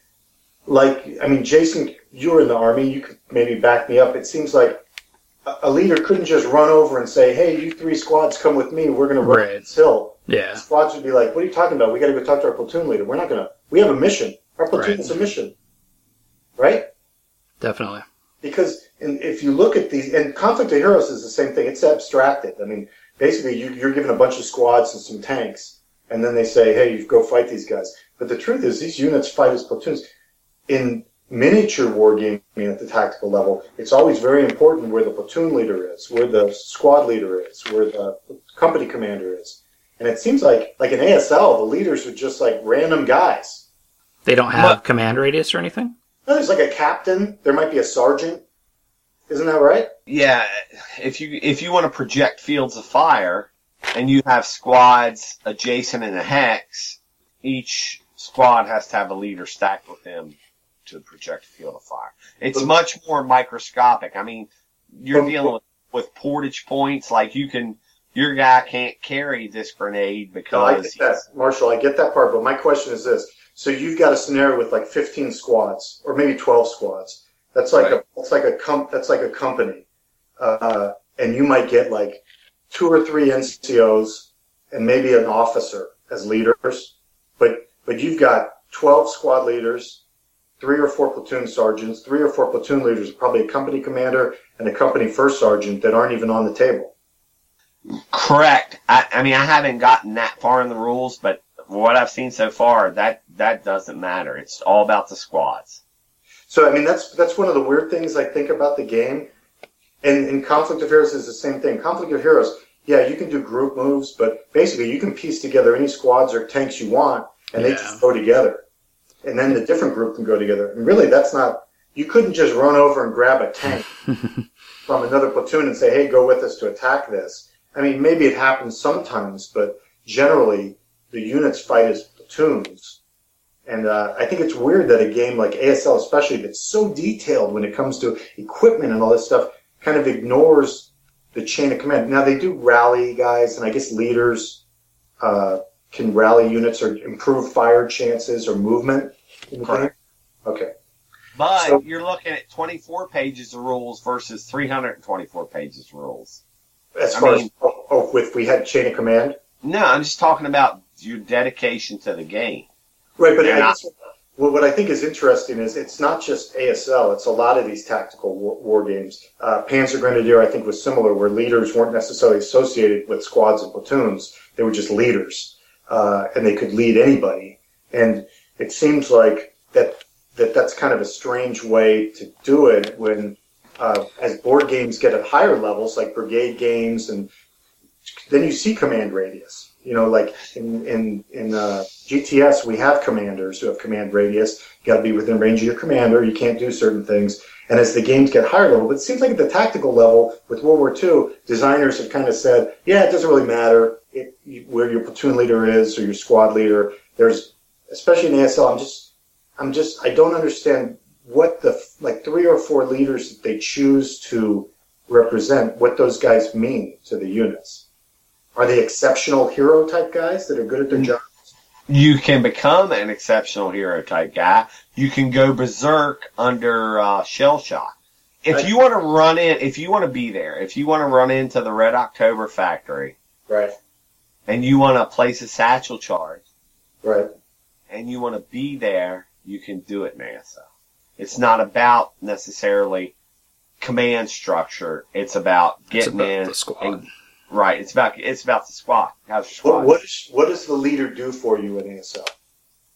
like, I mean, Jason, you were in the army. You could maybe back me up. It seems like a- leader couldn't just run over and say, "Hey, you three squads, come with me. We're going to run Right. this hill." Yeah. Squads would be like, "What are you talking about? We got to go talk to our platoon leader. We're not going to. We have a mission. Our platoon Right. is a mission, right?" Definitely. because in, if you look at these, and Conflict of Heroes is the same thing. It's abstracted. I mean, basically, you, you're given a bunch of squads and some tanks, and then they say, "Hey, you go fight these guys." But the truth is, these units fight as platoons. In miniature wargaming at the tactical level, it's always very important where the platoon leader is, where the squad leader is, where the company commander is. And it seems like, like in ASL, the leaders are just like random guys. They don't have command radius or anything? No, there's like a captain. There might be a sergeant. Isn't that right? Yeah, if you if you want to project fields of fire, and you have squads adjacent in a hex, each squad has to have a leader stacked with them to project a field of fire. It's But- much more microscopic. I mean, you're But- dealing with, with portage points. Like you can, your guy can't carry this grenade No, I because get that, Marshall. I get that part, but my question is this: so you've got a scenario with like 15 squads, or maybe 12 squads. That's like Right. a that's like a com- that's like a company, uh, and you might get like two or three NCOs and maybe an officer as leaders, but but you've got 12 squad leaders, three or four platoon sergeants, three or four platoon leaders, probably a company commander and a company first sergeant that aren't even on the table. correct. I, I mean, I haven't gotten that far in the rules, but what I've seen so far, that that doesn't matter. It's all about the squads. So I mean that's that's one of the weird things I think about the game. And in Conflict of Heroes is the same thing. Conflict of Heroes, yeah, you can do group moves, but basically you can piece together any squads or tanks you want, and they just go together. And then the different group can go together. And really, that's not. You couldn't just run over and grab a tank *laughs* from another platoon and say, "Hey, go with us to attack this." I mean, maybe it happens sometimes, but generally the units fight as platoons. And uh, I think it's weird that a game like ASL, especially that's so detailed when it comes to equipment and all this stuff, kind of ignores the chain of command. Now they do rally guys, and I guess leaders uh, can rally units or improve fire chances or movement. Correct. Okay. But So- you're looking at 24 pages of rules versus 324 pages of rules. As I far mean- as oh, oh, if we had chain of command, No, I'm just talking about your dedication to the game. right? But I not- guess well, what I think is interesting is it's not just ASL; it's a lot of these tactical war, war games. Uh, Panzer Grenadier, I think, was similar, where leaders weren't necessarily associated with squads and platoons; they were just leaders, uh, and they could lead anybody. And it seems like that that that's kind of a strange way to do it when, uh, as board games get at higher levels, like brigade games, and then you see command radius. You know, like in in in uh, GTS, we have commanders who have command radius. You got to be within range of your commander. You can't do certain things. And as the games get higher level, but it seems like at the tactical level with World War II, designers have kind of said, yeah, it doesn't really matter it, where your platoon leader is or your squad leader. There's, especially in ASL, I'm just, I'm just, I don't understand what the like three or four leaders that they choose to represent, what those guys mean to the units. Are they exceptional hero type guys that are good at their mm. job? You can become an exceptional hero type guy. You can go berserk under uh, shell shock. If Right. you want to run in, if you want to be there, if you want to run into the Red October factory Right, and you want to place a satchel charge right. and you want to be there, you can do it in ASL. It's not about necessarily command structure. It's about It's getting about in. the squad. and- right. It's about it's about the squad. How's your squad? What, what, is, what does the leader do for you in ASL?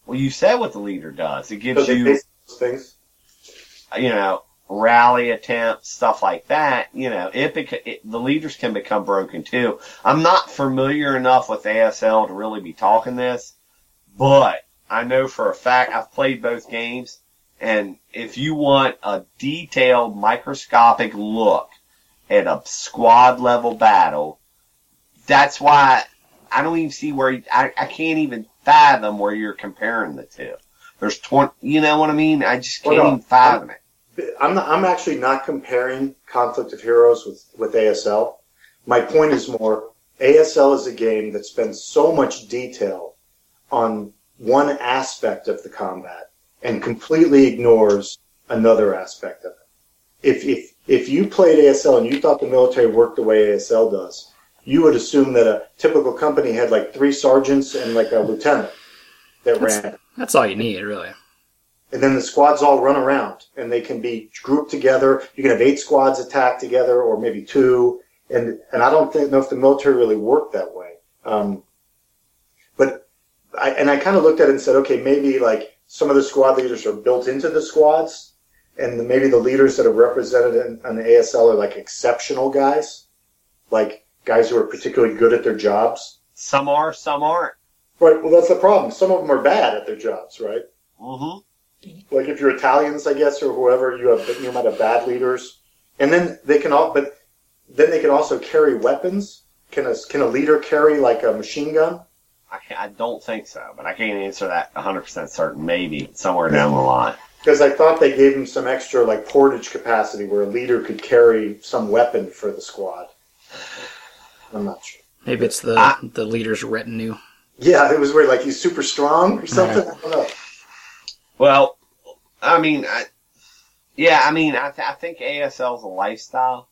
Well, you said what the leader does. It So gives they you, things. you know, rally attempts, stuff like that. You know, it, bec- it the leaders can become broken too. I'm not familiar enough with ASL to really be talking this, but I know for a fact I've played both games, and if you want a detailed, microscopic look at a squad level battle, that's why I don't even see where, I, I can't even fathom where you're comparing the two. There's 20, you know what I mean? I just can't Well, no, even fathom it. I'm not, I'm actually not comparing Conflict of Heroes with, with ASL. My point is more ASL is a game that spends so much detail on one aspect of the combat and completely ignores another aspect of it. If if if you played ASL and you thought the military worked the way ASL does, you would assume that a typical company had like three sergeants and like a lieutenant that That's- ran. That's all you need, really. And then the squads all run around and they can be grouped together. You can have eight squads attack together or maybe two. And, and I don't think, know if the military really worked that way. Um, but I, and I kind of looked at it and said, okay, maybe like some of the squad leaders are built into the squads and maybe the leaders that are represented in, on the ASL are like exceptional guys, like guys who are particularly good at their jobs. Some are, some aren't. Right. Well, that's the problem. Some of them are bad at their jobs, right? hmm like if you're Italians, I guess, or whoever, you have you might have bad leaders, and then they can all, but then they can also carry weapons. Can a can a leader carry like a machine gun? I, I don't think so, but I can't answer that 100% certain. Maybe somewhere down the line. Because I thought they gave him some extra like portage capacity where a leader could carry some weapon for the squad. I'm not sure. Maybe it's the Ah. the leader's retinue. Yeah, it was weird. Like he's super strong or something. I don't know. Well, I mean, I, yeah, I mean, I, th- I think ASL's a lifestyle,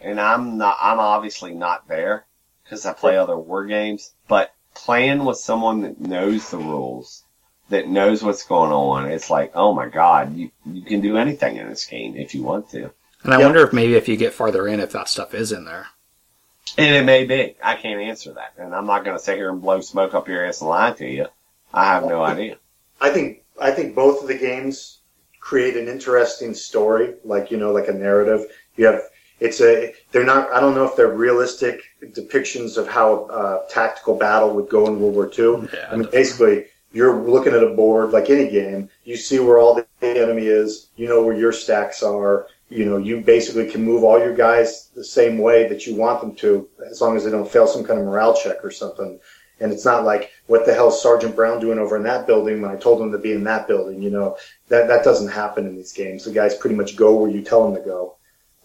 and I'm not. I'm obviously not there because I play other war games. But playing with someone that knows the rules, that knows what's going on, it's like, oh my god, you you can do anything in this game if you want to. And I Yep. wonder if maybe if you get farther in, if that stuff is in there. And it may be. I can't answer that, and I'm not going to sit here and blow smoke up your ass and lie to you. I have no idea. I think I think both of the games create an interesting story, like you know, like a narrative. You have it's a they're not. I don't know if they're realistic depictions of how uh, tactical battle would go in World War II. Yeah, I mean, basically, you're looking at a board like any game. You see where all the enemy is. You know where your stacks are. You know, you basically can move all your guys the same way that you want them to, as long as they don't fail some kind of morale check or something. And it's not like, what the hell is Sergeant Brown doing over in that building when I told him to be in that building? You know, that, that doesn't happen in these games. The guys pretty much go where you tell them to go.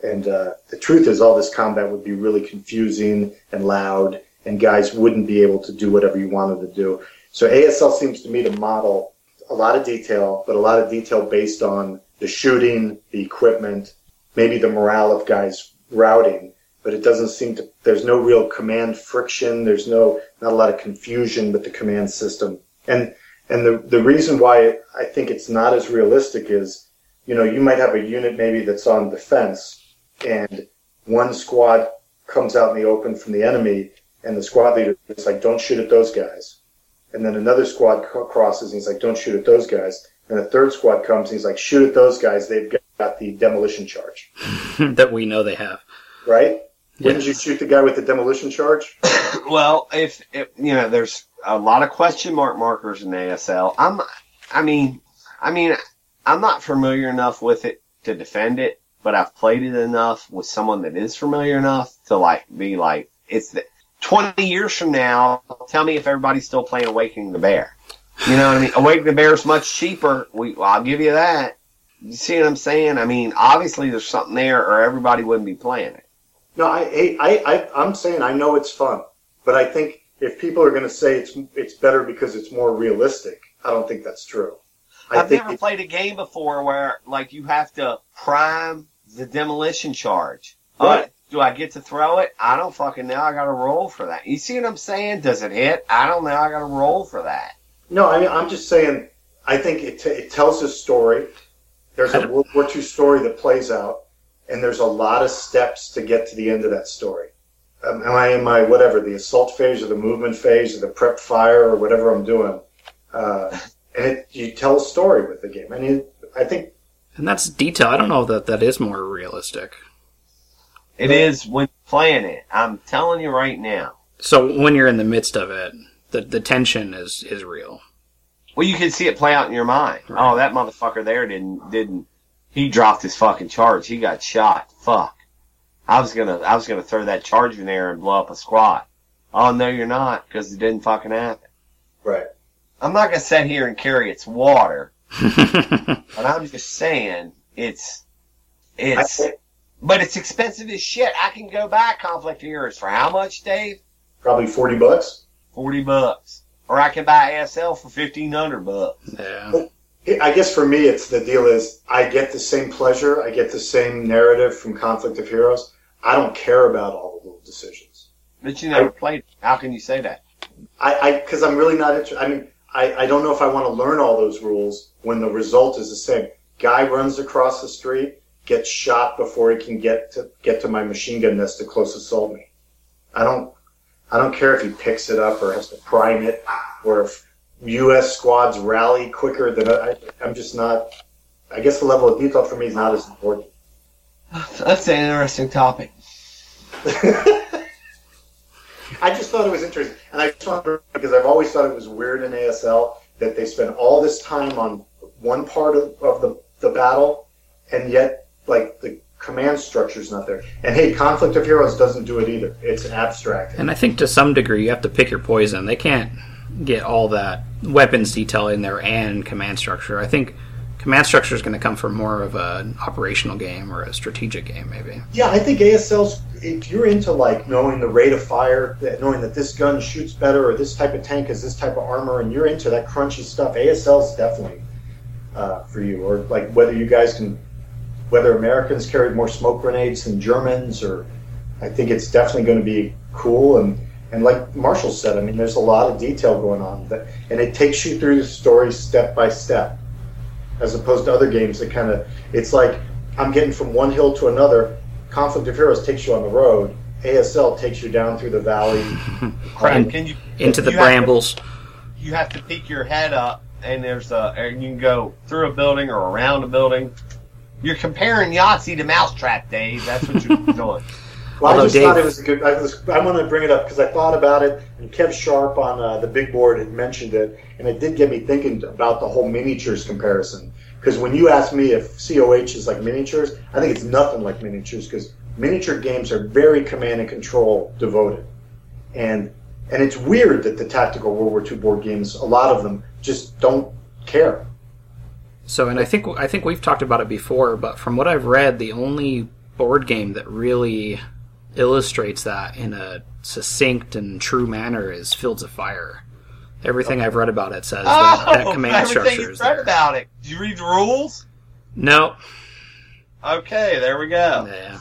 And, uh, the truth is all this combat would be really confusing and loud and guys wouldn't be able to do whatever you wanted to do. So ASL seems to me to model a lot of detail, but a lot of detail based on the shooting, the equipment, maybe the morale of guys routing, but it doesn't seem to, there's no real command friction. There's no, not a lot of confusion with the command system. And, and the, the reason why I think it's not as realistic is, you know, you might have a unit maybe that's on defense and one squad comes out in the open from the enemy and the squad leader is like, don't shoot at those guys. And then another squad crosses and he's like, don't shoot at those guys. And a third squad comes and he's like, shoot at those guys. They've got the demolition charge, *laughs* that we know they have. right? Yeah. Wouldn't you shoot the guy with the demolition charge? *coughs* Well, if, if you know, there's a lot of question mark markers in ASL. I'm, I mean, I mean, I'm not familiar enough with it to defend it, but I've played it enough with someone that is familiar enough to like be like, it's the, 20 years from now. Tell me if everybody's still playing Awakening the Bear. You know what I mean? Awakening the Bear is much cheaper. We, I'll give you that. You see what I'm saying? I mean, obviously there's something there, or everybody wouldn't be playing it. No, I, I, I, I'm saying I know it's fun, but I think if people are going to say it's it's better because it's more realistic, I don't think that's true. I I've think never it- played a game before where like you have to prime the demolition charge. Oh, Right. do I get to throw it? I don't fucking know. I got to roll for that. You see what I'm saying? Does it hit? I don't know. I got to roll for that. No, I mean, I'm just saying, I think it, t- it tells a story. There's a *laughs* World War II story that plays out, and there's a lot of steps to get to the end of that story. Um, am I in my, whatever, the assault phase or the movement phase or the prep fire or whatever I'm doing? Uh, and it, you tell a story with the game. I mean, I think, And that's detail. I don't know that that is more realistic. It is when playing it. I'm telling you right now. So when you're in the midst of it, the the tension is is real. Well, you can see it play out in your mind. Right. Oh, that motherfucker there didn't didn't. He dropped his fucking charge. He got shot. Fuck. I was gonna I was gonna throw that charge in there and blow up a squad. Oh no, you're not, because it didn't fucking happen. Right. I'm not gonna sit here and carry its water, *laughs* but I'm just saying it's it's but it's expensive as shit. I can go buy Conflict of Heroes for how much, Dave? Probably forty bucks. Forty bucks. Or I can buy ASL for fifteen hundred bucks. yeah. I guess for me, it's the deal is I get the same pleasure, I get the same narrative from Conflict of Heroes. I don't care about all the little decisions. But you never played. How can you say that? I, I, because I'm really not interested. I mean, I, I don't know if I want to learn all those rules when the result is the same. Guy runs across the street, gets shot before he can get to get to my machine gun nest to close assault me. I don't, I don't care if he picks it up or has to prime it, or if U.S. squads rally quicker than I. I'm just not. I guess the level of detail for me is not as important. That's an interesting topic. *laughs* I just thought it was interesting, and I just wonder because I've always thought it was weird in ASL that they spend all this time on one part of, of the, the battle, and yet like the command structure's not there. And hey, Conflict of Heroes doesn't do it either. It's abstract. And I think to some degree you have to pick your poison. They can't get all that weapons detail in there and command structure. I think command structure is going to come from more of an operational game or a strategic game, maybe. Yeah, I think ASL's if you're into like knowing the rate of fire, that knowing that this gun shoots better or this type of tank has this type of armor, and you're into that crunchy stuff, ASL's definitely uh, for you. Or like whether you guys can, whether Americans carried more smoke grenades than Germans, or I think it's definitely going to be cool. And and like Marshall said, I mean, there's a lot of detail going on, that, and it takes you through the story step by step, as opposed to other games that kind of it's like I'm getting from one hill to another. Conflict of Heroes takes you on the road. ASL takes you down through the valley. *laughs* Crap, can you Into the you have to- brambles. you have to peek your head up, and there's a, and you can go through a building or around a building. You're comparing Yahtzee to Mousetrap, Dave. That's what you're *laughs* doing. Well, Although I just Dave- thought it was a good. I, was, I want to bring it up because I thought about it, and Kev Sharp on uh, the big board had mentioned it, and it did get me thinking about the whole miniatures comparison. Because when you ask me if COH is like miniatures, I think it's nothing like miniatures because miniature games are very command and control devoted, and and it's weird that the tactical World War II board games, a lot of them, just don't care. So, and I think I think we've talked about it before, but from what I've read, the only board game that really illustrates that in a succinct and true manner is Fields of Fire. Everything I've read about it says that, oh, that *laughs* command Oh, everything structure you is read there. about it. Did you read the rules? No, Okay, there we go. yeah.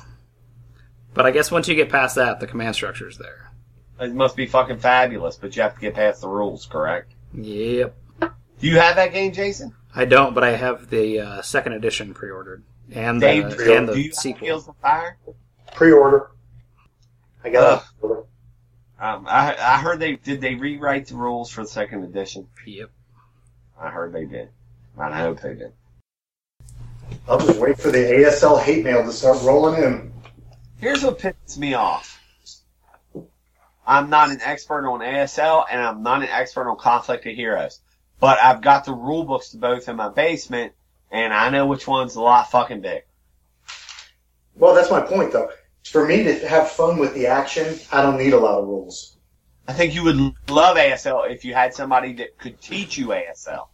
But I guess once you get past that, the command structure is there. It must be fucking fabulous, but you have to get past the rules, correct? Yep. Do you have that game, Jason? I don't, but I have the uh, second edition pre-ordered and the, Dave, and do the you have sequel. Of Fire? Pre-order. I got it. Um, I, I heard they did they rewrite the rules for the second edition. Yep. I heard they did. I hope they did. I'll just wait for the ASL hate mail to start rolling in. Here's what pisses me off. I'm not an expert on ASL and I'm not an expert on Conflict of Heroes. But I've got the rule books to both in my basement and I know which one's a lot fucking big. Well, that's my point, though. For me to have fun with the action, I don't need a lot of rules. I think you would love ASL if you had somebody that could teach you ASL.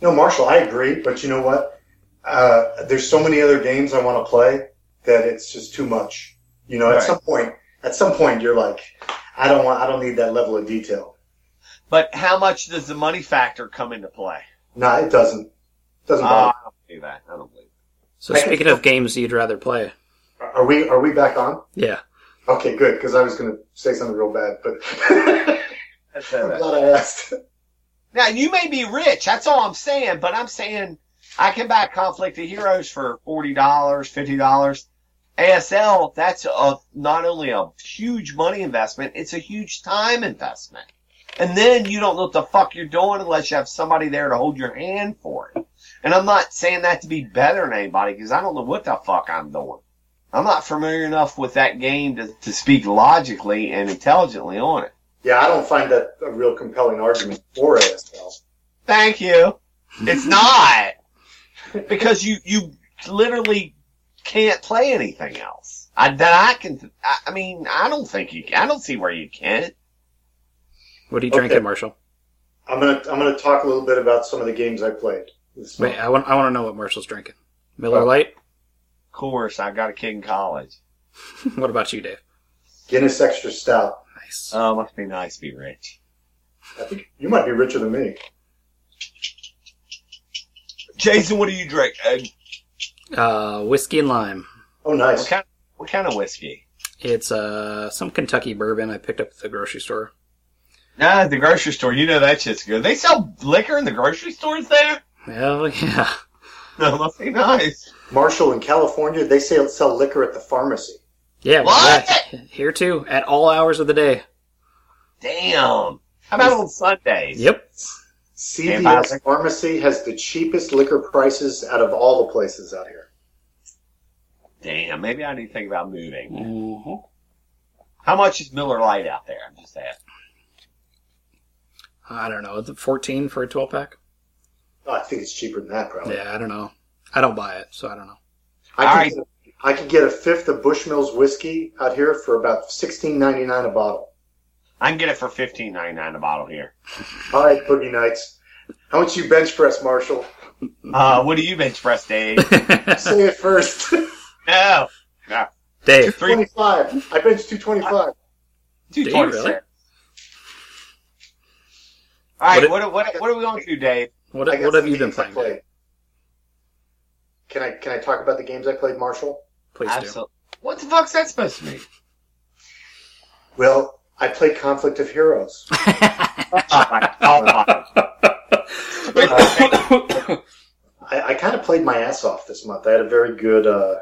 No, Marshall, I agree, but you know what? Uh, there's so many other games I want to play that it's just too much. You know, at some point, at some point, you're like, I don't want, I don't need that level of detail. But how much does the money factor come into play? No, it doesn't. It Doesn't Oh, bother. I don't believe that. I don't believe So speaking of games you'd rather play, Are we, are we back on? yeah. Okay, good, because I was going to say something real bad, but. *laughs* I'm glad I asked. Now you may be rich, that's all I'm saying, but I'm saying I can buy Conflict of Heroes for forty dollars, fifty dollars. ASL, that's a not only a huge money investment, it's a huge time investment. And then you don't know what the fuck you're doing unless you have somebody there to hold your hand for it. And I'm not saying that to be better than anybody because I don't know what the fuck I'm doing. I'm not familiar enough with that game to, to speak logically and intelligently on it. Yeah, I don't find that a real compelling argument for ASL. Thank you. It's not because you you literally can't play anything else. I, that I can. I, I mean, I don't think you. I don't see where you can. What are you Okay. drinking, Marshall? I'm gonna I'm gonna talk a little bit about some of the games I played. This Wait. I want I want to know what Marshall's drinking. Miller Oh. Lite. Of course, I got a kid in college. *laughs* what about you, Dave? Guinness Extra Stout. Nice. Oh, must be nice to be rich. I think you might be richer than me. Jason, what do you drink? Uh, Uh, whiskey and lime. Oh, nice. what kind? What kind of whiskey? It's uh some Kentucky bourbon I picked up at the grocery store. Ah, the grocery store. You know that shit's good. They sell liquor in the grocery stores there. Hell yeah. That must be nice. Marshall in California, they sell, sell liquor at the pharmacy. Yeah, well, What? yeah, here too, at all hours of the day. Damn. How about on Sundays? Yep. CVS Pharmacy has the cheapest liquor prices out of all the places out here. Damn. Maybe I need to think about moving. Mm-hmm. How much is Miller Lite out there? I'm just asking. I don't know. 14 for a 12 pack? Oh, I think it's cheaper than that, probably. Yeah, I don't know. I don't buy it, so I don't know. I All could, right. get, I could get a fifth of Bushmills whiskey out here for about sixteen ninety nine a bottle. I can get it for fifteen ninety nine a bottle here. *laughs* All right, Boogie Nights. How much you bench press, Marshall? Uh, what do you bench press, Dave? *laughs* Say it first. *laughs* no. No. Dave, Three, 25. I bench 225. two Do really? Six. All right, What what, what, what are we going to do, Dave? what, what have you been playing? played. Dave? Can I can I talk about the games I played, Marshall? Please do. Absolutely. What the fuck's that supposed to mean? Well, I played Conflict of Heroes. Oh my, oh my. I, I kind of played my ass off this month. I had a very good uh,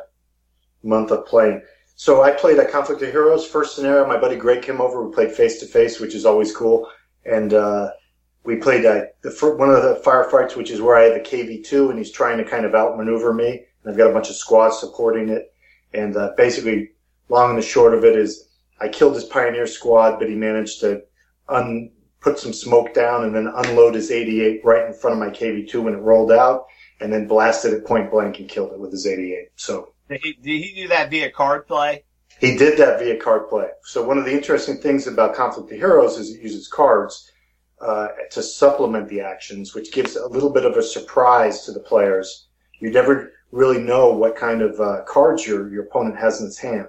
month of playing. So I played a Conflict of Heroes. First scenario, my buddy Greg came over. We played face to face, which is always cool. And uh, we played uh, the one of the firefights, which is where I have a KV2, and he's trying to kind of outmaneuver me. And I've got a bunch of squads supporting it. And uh, basically, long and the short of it is, I killed his pioneer squad, but he managed to un- put some smoke down and then unload his 88 right in front of my KV2 when it rolled out and then blasted it point blank and killed it with his 88. So Did he, did he do that via card play? he did that via card play. So one of the interesting things about Conflict of Heroes is it uses cards uh, to supplement the actions, which gives a little bit of a surprise to the players. You never really know what kind of uh, cards your, your opponent has in its hand.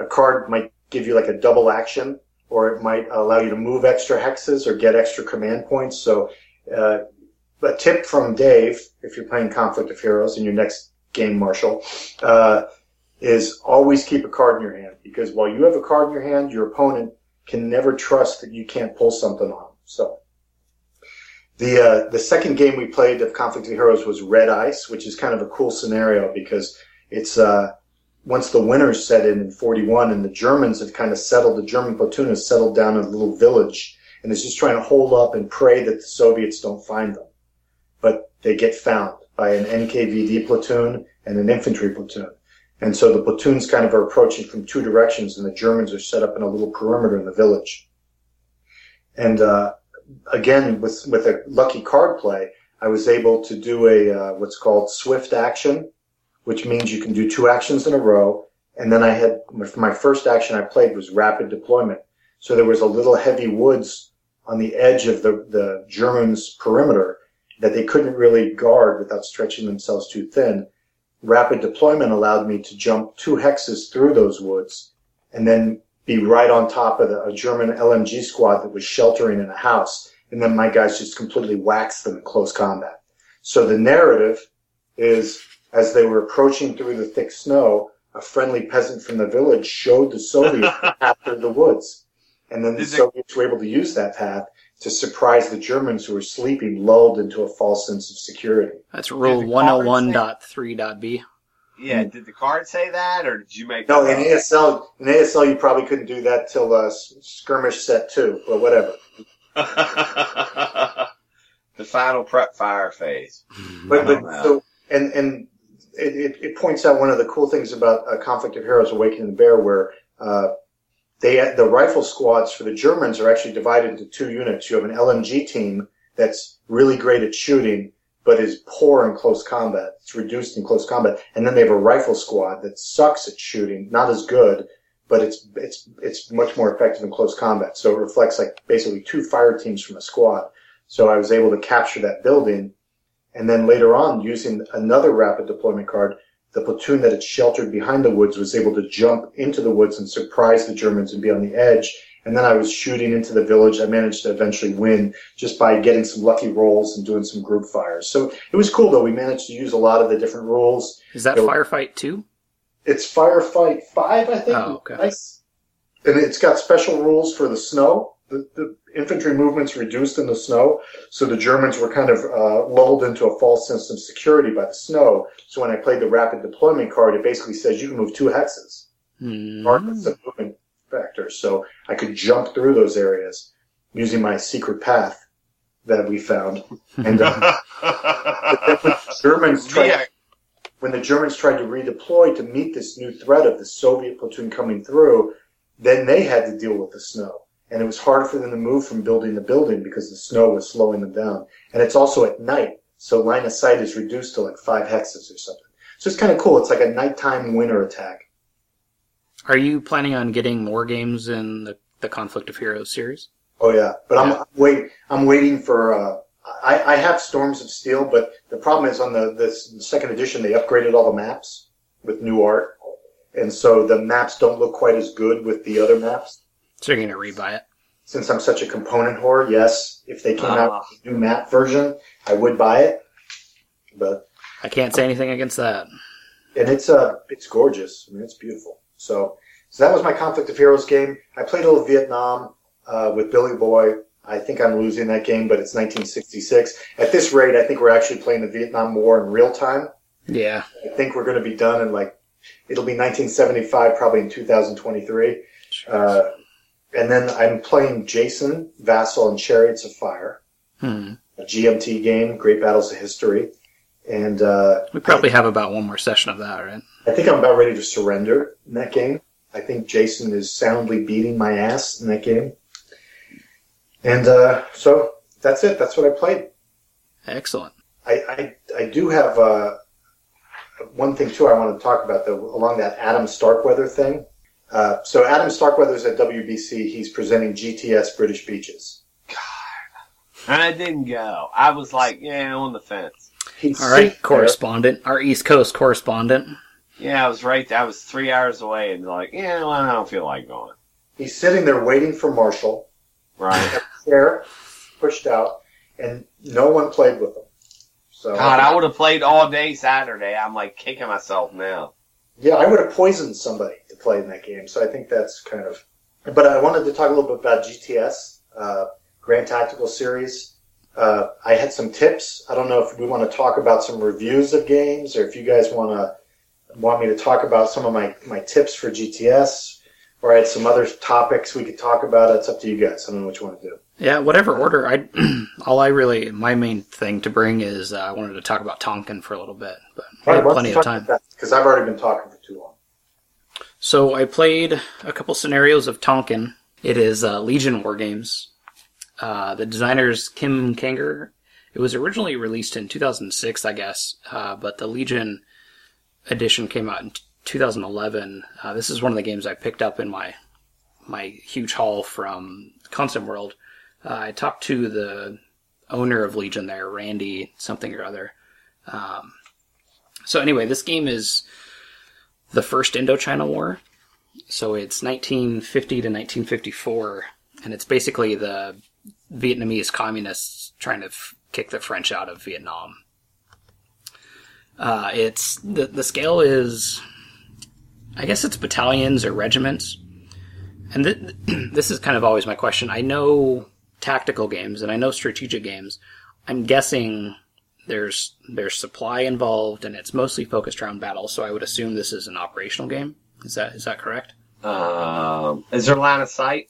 A card might give you like a double action, or it might allow you to move extra hexes or get extra command points. So uh, a tip from Dave, if you're playing Conflict of Heroes in your next game, Marshall, uh, is always keep a card in your hand because while you have a card in your hand, your opponent can never trust that you can't pull something on. So the uh, the second game we played of Conflict of Heroes was Red Ice, which is kind of a cool scenario because it's uh, once the winters set in in 41 and the Germans have kind of settled, the German platoon has settled down in a little village and is just trying to hold up and pray that the Soviets don't find them. But they get found by an NKVD platoon and an infantry platoon. And so the platoons kind of are approaching from two directions and the Germans are set up in a little perimeter in the village. And, uh, again, with, with a lucky card play, I was able to do a, uh, what's called swift action, which means you can do two actions in a row. And then I had, my first action I played was rapid deployment. So there was a little heavy woods on the edge of the, the Germans' perimeter that they couldn't really guard without stretching themselves too thin. Rapid deployment allowed me to jump two hexes through those woods and then be right on top of the, a German LMG squad that was sheltering in a house. And then my guys just completely waxed them in close combat. So the narrative is as they were approaching through the thick snow, a friendly peasant from the village showed the Soviets the *laughs* path through the woods. And then the Is it- Soviets were able to use that path to surprise the Germans who were sleeping, lulled into a false sense of security. That's rule Did the card 101.3.b. Yeah, did the card say that, or did you make No, that in up? ASL, in ASL, you probably couldn't do that till uh, skirmish set two, but whatever. *laughs* the final prep fire phase. But, but so, and and it, it, it points out one of the cool things about uh, Conflict of Heroes: Awakening the Bear, where uh, they the rifle squads for the Germans are actually divided into two units. You have an LMG team that's really great at shooting, but is poor in close combat. It's reduced in close combat, and then they have a rifle squad that sucks at shooting, not as good, but it's it's it's much more effective in close combat. So it reflects like basically two fire teams from a squad. So I was able to capture that building, and then later on, using another rapid deployment card, the platoon that had sheltered behind the woods was able to jump into the woods and surprise the Germans and be on the edge. And then I was shooting into the village. I managed to eventually win just by getting some lucky rolls and doing some group fires. So it was cool though. We managed to use a lot of the different rules. Is that Yo- Firefight 2? It's Firefight 5, I think. Oh, okay. Nice. And it's got special rules for the snow. The, the infantry movement's reduced in the snow, so the Germans were kind of uh, lulled into a false sense of security by the snow. So when I played the rapid deployment card, it basically says you can move two hexes, regardless of movement factors. So I could jump through those areas using my secret path that we found. And uh, *laughs* when the Germans tried yeah, when the Germans tried to redeploy to meet this new threat of the Soviet platoon coming through, then they had to deal with the snow. And it was hard for them to move from building to building because the snow was slowing them down. And it's also at night, so line of sight is reduced to like five hexes or something. So it's kind of cool. It's like a nighttime winter attack. Are you planning on getting more games in the, the Conflict of Heroes series? Oh yeah, but I'm Yeah. wait. I'm waiting for. Uh, I, I have Storms of Steel, but the problem is on the this second edition they upgraded all the maps with new art, and so the maps don't look quite as good with the other maps. So you're going to rebuy it? Since I'm such a component whore, yes, if they came out Ah. with a new map version, I would buy it. But I can't say anything against that. and it's uh it's gorgeous. I mean, it's beautiful. So so that was my Conflict of Heroes game. I played a little Vietnam uh, with Billy Boy. I think I'm losing that game, but it's 1966. At this rate, I think we're actually playing the Vietnam War in real time. Yeah. I think we're going to be done in like it'll be 1975, probably in 2023. Uh, and then I'm playing Jason, Vassal, and Chariots of Fire, Hmm. a GMT game, Great Battles of History. And uh, We probably have about one more session of that, right? I think I'm about ready to surrender in that game. I think Jason is soundly beating my ass in that game. And uh, so that's it. That's what I played. Excellent. I, I, I do have uh, one thing too I want to talk about though along that Adam Starkweather thing. Uh, so Adam Starkweather's at WBC. He's presenting GTS British Beaches. God And I didn't go. I was like, yeah, on the fence. He's All right, sitting there- correspondent, our East Coast correspondent. Yeah, I was right. I was three hours away, and like, yeah, well, I don't feel like going. He's sitting there waiting for Marshall. Right. Chair pushed out, and no one played with him. So God, I would have played all day Saturday. I'm like kicking myself now. Yeah, I would have poisoned somebody to play in that game. So I think that's kind of. But I wanted to talk a little bit about GTS, uh, Grand Tactical Series. Uh, I had some tips. I don't know if we want to talk about some reviews of games, or if you guys want to want me to talk about some of my my tips for GTS, or I had some other topics we could talk about. It's up to you guys. I don't know what you want to do. Yeah, whatever order. I *clears throat* all I really my main thing to bring is uh, I wanted to talk about Tonkin for a little bit, but we have plenty of time. because I've already been talking for too long. So I played a couple scenarios of Tonkin. It is uh, Legion War Games. Uh, the designer's Kim Kanger. It was originally released in 2006, I guess, uh, but the Legion edition came out in t- 2011. Uh, this is one of the games I picked up in my my huge haul from ConsimWorld. Uh, I talked to the owner of Legion there, Randy something or other. Um, so anyway, this game is the first Indochina War. So it's 1950 to 1954, and it's basically the Vietnamese communists trying to f- kick the French out of Vietnam. Uh, it's the the scale is, I guess it's battalions or regiments, and th- *clears throat* this is kind of always my question. I know tactical games and I know strategic games. I'm guessing there's there's supply involved and it's mostly focused around battle. So I would assume this is an operational game. Is that is that correct? Um, is there line of sight?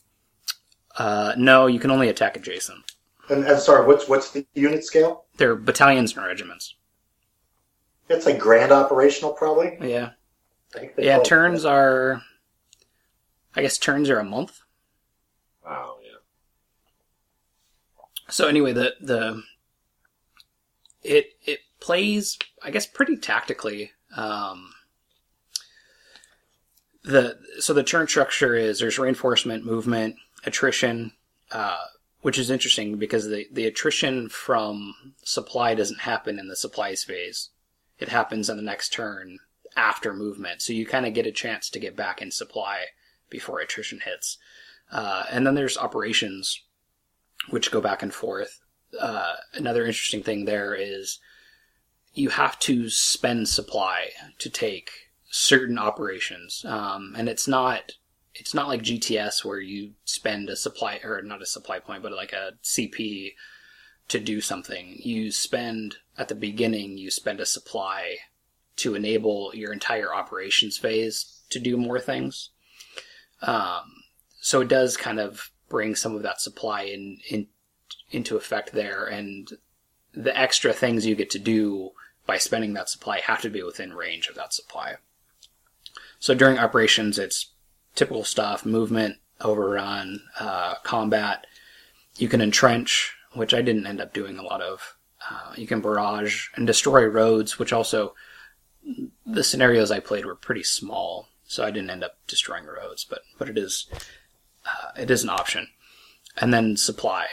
Uh, no, you can only attack adjacent. And, and sorry, what's what's the unit scale? They're battalions and regiments. It's like grand operational, probably. Yeah, think yeah. call it- Turns are, I guess turns are a month. Oh yeah. So anyway, the the it it plays, I guess, pretty tactically. Um, the so the turn structure is there's reinforcement, movement, attrition, uh, which is interesting because the the attrition from supply doesn't happen in the supplies phase. It happens in the next turn after movement, so you kind of get a chance to get back in supply before attrition hits. Uh, and then there's operations, which go back and forth. Uh, another interesting thing there is you have to spend supply to take certain operations, um, and it's not it's not like GTS where you spend a supply or not a supply point, but like a CP to do something. You spend at the beginning, you spend a supply to enable your entire operations phase to do more things. Um, so it does kind of bring some of that supply in, in into effect there, and the extra things you get to do by spending that supply have to be within range of that supply. So during operations, it's typical stuff: movement, overrun, uh, combat. You can entrench, which I didn't end up doing a lot of. Uh, you can barrage and destroy roads, which also the scenarios I played were pretty small, so I didn't end up destroying roads. But but it is uh, it is an option, and then supply.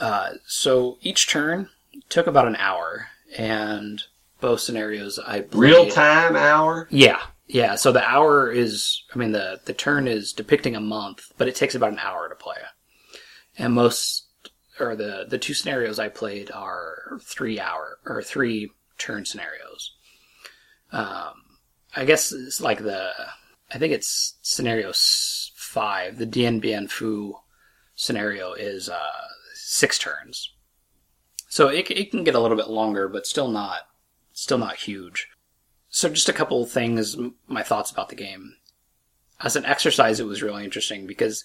Uh, so each turn took about an hour, and both scenarios I played, Real time hour. Yeah, yeah. So the hour is, I mean, the the turn is depicting a month, but it takes about an hour to play. And most, or the the two scenarios I played are three hour or three turn scenarios. Um, I guess it's like the, I think it's scenario five. The Dien Bien Phu scenario is uh, six turns. So it, it can get a little bit longer, but still not still not huge. So just a couple of things, my thoughts about the game. As an exercise, it was really interesting because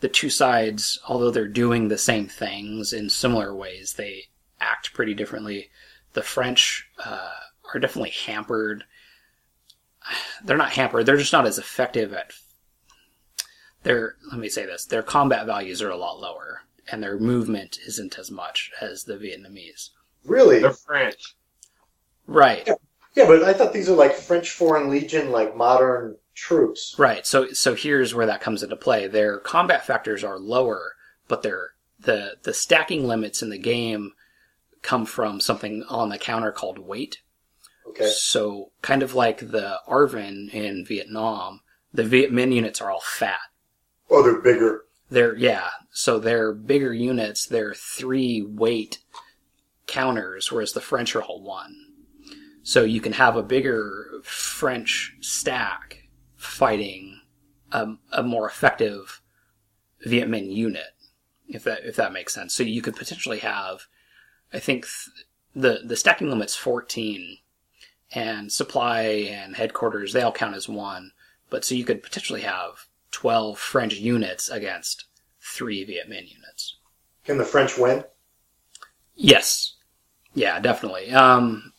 the two sides, although they're doing the same things in similar ways, they act pretty differently. The French uh, are definitely hampered. *sighs* They're not hampered. They're just not as effective at. Their let me say this: their combat values are a lot lower, and their movement isn't as much as the Vietnamese. Really? The French. Right. Yeah, but I thought these are like French Foreign Legion, like modern troops. Right. So so here's where that comes into play. Their combat factors are lower, but their the the stacking limits in the game come from something on the counter called weight. Okay. So kind of like the ARVN in Vietnam, the Viet Minh units are all fat. Oh, they're bigger. They're yeah, so they're bigger units. They're three weight counters, whereas the French are all one. So you can have a bigger French stack fighting a, a more effective Viet Minh unit, if that if that makes sense. So you could potentially have, I think th- the the stacking limit's fourteen, and supply and headquarters they all count as one. But so you could potentially have twelve French units against three Viet Minh units. Can the French win? Yes. Yeah, definitely. Um,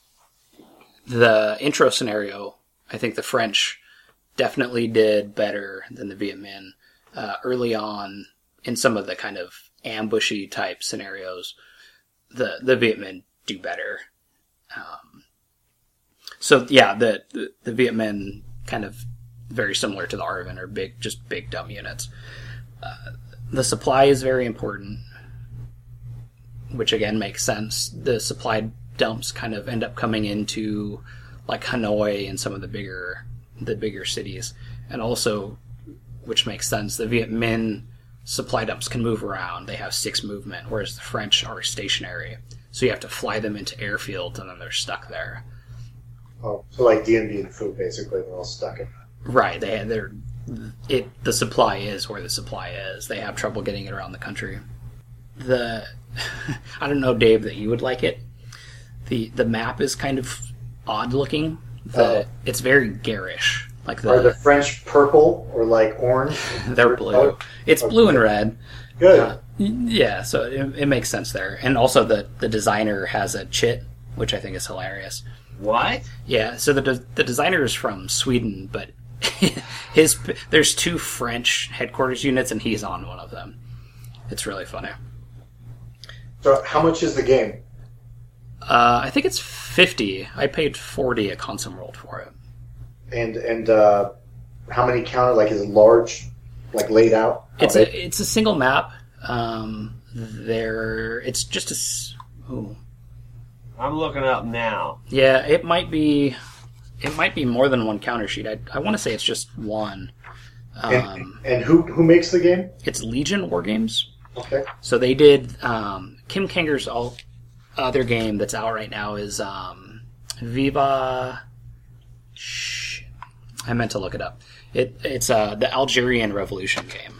the intro scenario, I think the French definitely did better than the Viet Minh uh, early on in some of the kind of ambushy type scenarios. The the Viet Minh do better. Um, so yeah, the, the the Viet Minh kind of very similar to the ARVN are big, just big dumb units. Uh, the supply is very important which again makes sense. The supply dumps kind of end up coming into like Hanoi and some of the bigger the bigger cities, and also, which makes sense. The Viet Minh supply dumps can move around; they have six movement, whereas the French are stationary. So you have to fly them into airfields, and then they're stuck there. Oh, so like Dien Bien Phu, basically, they're all stuck in. Right? They they're it. The supply is where the supply is. They have trouble getting it around the country. The *laughs* I don't know, Dave, that you would like it. The The map is kind of odd looking. The Oh. it's very garish. Like the, Are the the French purple or like orange? *laughs* they're blue. It's blue and red. Good. Uh, yeah, so it, it makes sense there. And also the the designer has a chit, which I think is hilarious. What? Yeah, so the de- the designer is from Sweden, but *laughs* his there's two French headquarters units, and he's on one of them. It's really funny. So how much is the game? Uh, I think it's fifty. I paid forty at ConsimWorld for it. And and uh, how many counter? Like is it large, like laid out? It's big? a it's a single map. Um, there, it's just a. s- Ooh. I'm looking up now. Yeah, it might be. It might be more than one counter sheet. I, I want to say it's just one. and, Um, and who who makes the game? it's Legion War Games. Okay. So they did um, Kim Kanger's all other game that's out right now is um, Viva. Shh, I meant to look it up. It it's uh, the Algerian Revolution game.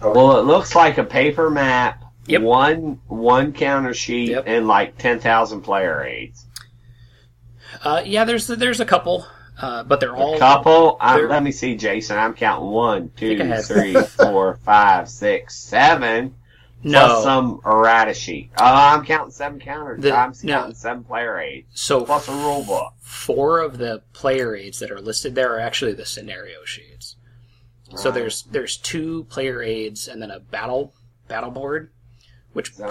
Well, it looks like a paper map, Yep. one one counter sheet, Yep. and like ten thousand player aids. Uh, yeah, there's there's a couple, uh, but they're all A couple. I, let me see, Jason. I'm counting one, two, three, *laughs* four, five, six, seven. No. Plus some errata sheet. Oh, I'm counting seven counters. The- I'm no. counting seven player aids. so Plus a rule book. four of the player aids that are listed there are actually the scenario sheets. So Right. there's there's two player aids and then a battle battle board, which Is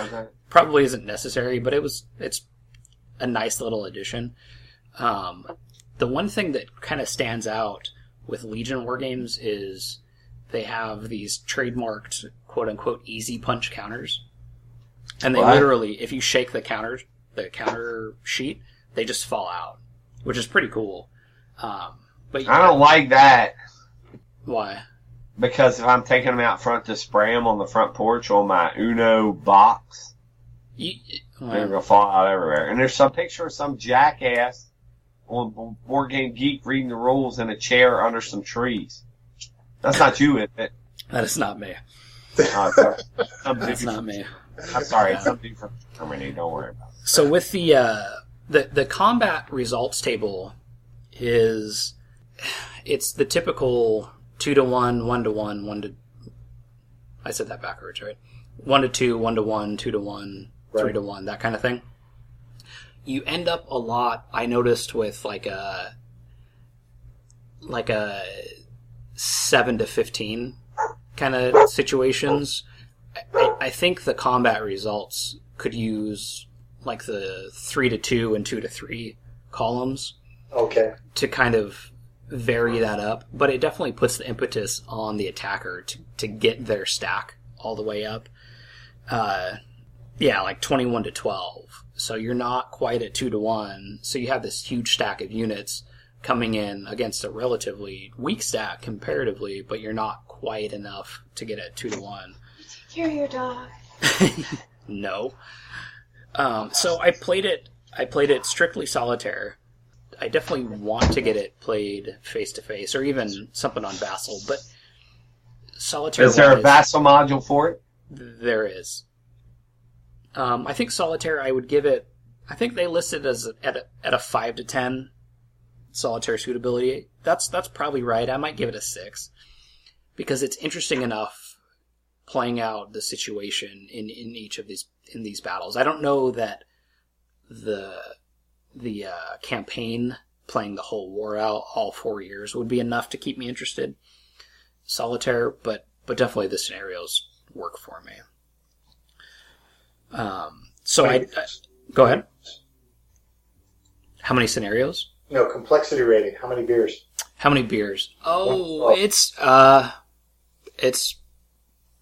probably isn't necessary, but it was it's a nice little addition. Um, the one thing that kind of stands out with Legion War Games is they have these trademarked quote unquote easy punch counters, and they literally, if you shake the counter the counter sheet, they just fall out, which is pretty cool. Um, but I don't like that why? because if I'm taking them out front to spray them on the front porch on my Uno box, You, they're gonna fall out everywhere. And there's some picture of some jackass on Board Game Geek reading the rules in a chair under some trees. That's not you, is it? that is not me. Uh, That's not me. I'm sorry, it's some dude from Germany. Don't worry about it. So with the uh, the the combat results table is it's the typical two to one, one to one, one to. I said that backwards, right? One to two, one to one, two to one, three to one, that kind of thing. You end up a lot. I noticed with like a like a seven to fifteen kind of situations. I, I think the combat results could use like the three to two and two to three columns Okay. to kind of vary that up, but it definitely puts the impetus on the attacker to, to get their stack all the way up. Uh, yeah, like 21 to 12. So you're not quite at 2 to 1. So you have this huge stack of units coming in against a relatively weak stack comparatively, but you're not quite enough to get at 2 to 1. You're your dog. *laughs* no. Um, so I played it. I played it strictly solitaire. I definitely want to get it played face to face, or even something on Vassal. But solitaire. Is there a wise, vassal module for it? There is. Um, I think solitaire. I would give it. I think they listed as at a, at a five to ten solitaire suitability. That's that's probably right. I might give it a six because it's interesting enough playing out the situation in, in each of these in these battles. I don't know that the the uh, campaign playing the whole war out all four years would be enough to keep me interested. Solitaire, but but definitely the scenarios work for me. Um, so I, I go ahead. How many scenarios? No complexity rating. How many beers? How many beers? Oh, Oh. it's uh, it's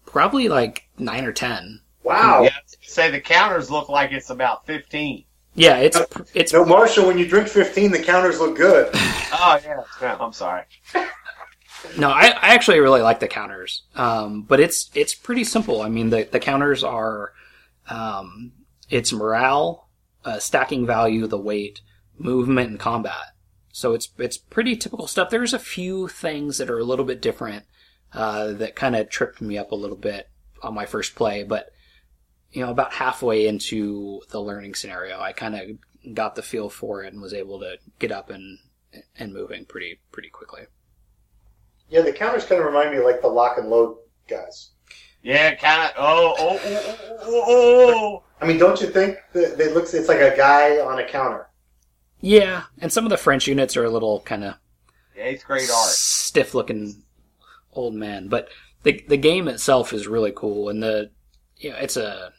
probably like nine or ten. Wow. Yeah, say the counters look like it's about 15. Yeah, it's it's No, Marshall. When you drink 15, the counters look good. *laughs* Oh, yeah. yeah I'm sorry. *laughs* no. I, I actually really like the counters, um, but it's it's pretty simple. I mean, the the counters are um, it's morale, uh, stacking value, the weight, movement, and combat. So it's it's pretty typical stuff. There's a few things that are a little bit different uh, that kind of tripped me up a little bit on my first play, but you know, about halfway into the learning scenario, I kind of got the feel for it and was able to get up and and moving pretty pretty quickly. Yeah, the counters kind of remind me of like the lock and load guys. Yeah, kind of. Oh, oh, oh, oh, oh, oh. I mean, don't you think that they looks? It's like a guy on a counter. Yeah, and some of the French units are a little kind of eighth grade art. stiff looking old man, but the the game itself is really cool, and the you know, it's a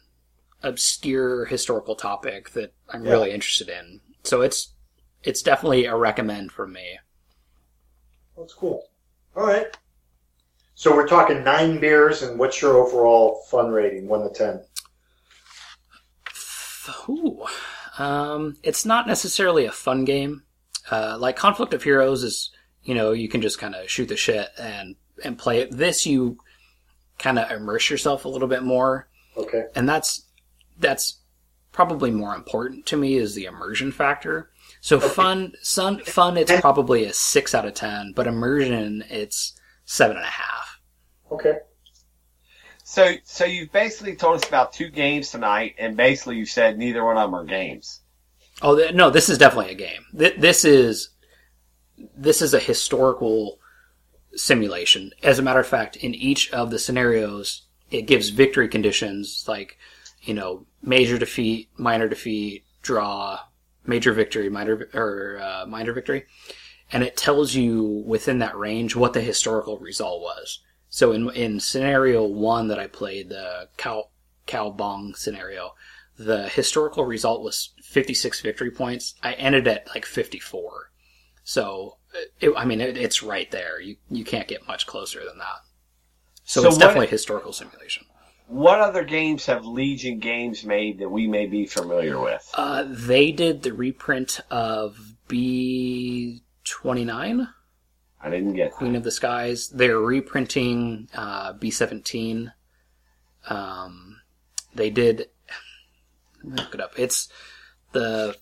obscure historical topic that I'm Yeah. really interested in. So it's it's definitely a recommend from me. That's cool. All right. So we're talking nine beers, and what's your overall fun rating, one to ten? Ooh. Um, it's not necessarily a fun game. Uh, like Conflict of Heroes is, you know, you can just kind of shoot the shit and and play it. This you kind of immerse yourself a little bit more, Okay. and that's that's probably more important to me is the immersion factor. So fun, sun, fun. It's probably a six out of ten, but immersion, it's seven and a half. Okay. So, so you've basically told us about two games tonight, and basically you said neither one of them are games. Oh no, this is definitely a game. Th- this is this is a historical simulation. As a matter of fact, in each of the scenarios, it gives victory conditions like you know major defeat, minor defeat, draw, major victory, minor or uh, minor victory, and it tells you within that range what the historical result was. So in in scenario one that I played, the cow cow bong scenario, the historical result was 56 victory points. I ended at like 54. So, it, I mean, it, it's right there. You you can't get much closer than that. So, So it's what- definitely a historical simulation. What other games have Legion Games made that we may be familiar with? Uh, they did the reprint of B29, I didn't get Queen of the Skies. They're reprinting uh, B17. Um, they did. Look it up. It's the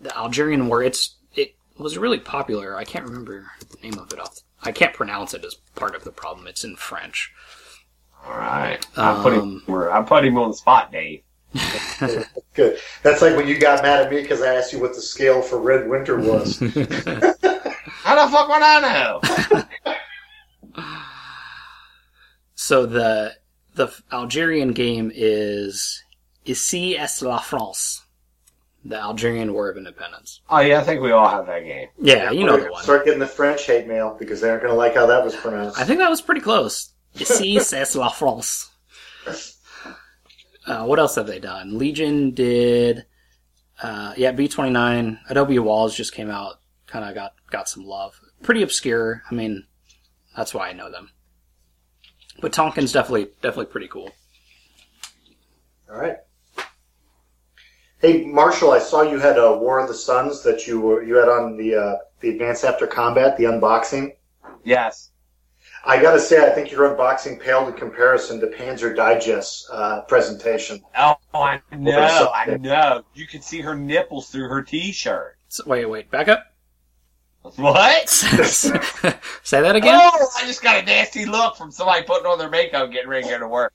the Algerian War. It's it was really popular. I can't remember the name of it off. I can't pronounce it as part of the problem. It's in French. All right, I put Um, him. I put him on the spot, Dave. *laughs* Good. That's like when you got mad at me because I asked you what the scale for Red Winter was. *laughs* *laughs* How the fuck would I know? *laughs* So the the Algerian game is Ici est la France, the Algerian War of Independence. oh yeah, I think we all have that game. Yeah, you know We're the one. Start getting the French hate mail because they aren't going to like how that was pronounced. I think that was pretty close. Ici *laughs* c'est la France. Uh, what else have they done? Legion did, uh, yeah, B29. Adobe Walls just came out, kind of got, got some love. Pretty obscure. I mean, that's why I know them. But Tonkin's definitely, definitely pretty cool. All right. Hey, Marshall, I saw you had a War of the Suns that you were, you had on the uh, the Advance After Combat, the unboxing. Yes. I got to say, I think your unboxing paled in comparison to Panzer Digest uh, presentation. Oh, I know. I know. You could see her nipples through her T-shirt. So, wait, wait, back up. What? *laughs* Say that again. Oh, I just got a nasty look from somebody putting on their makeup getting ready to go to work.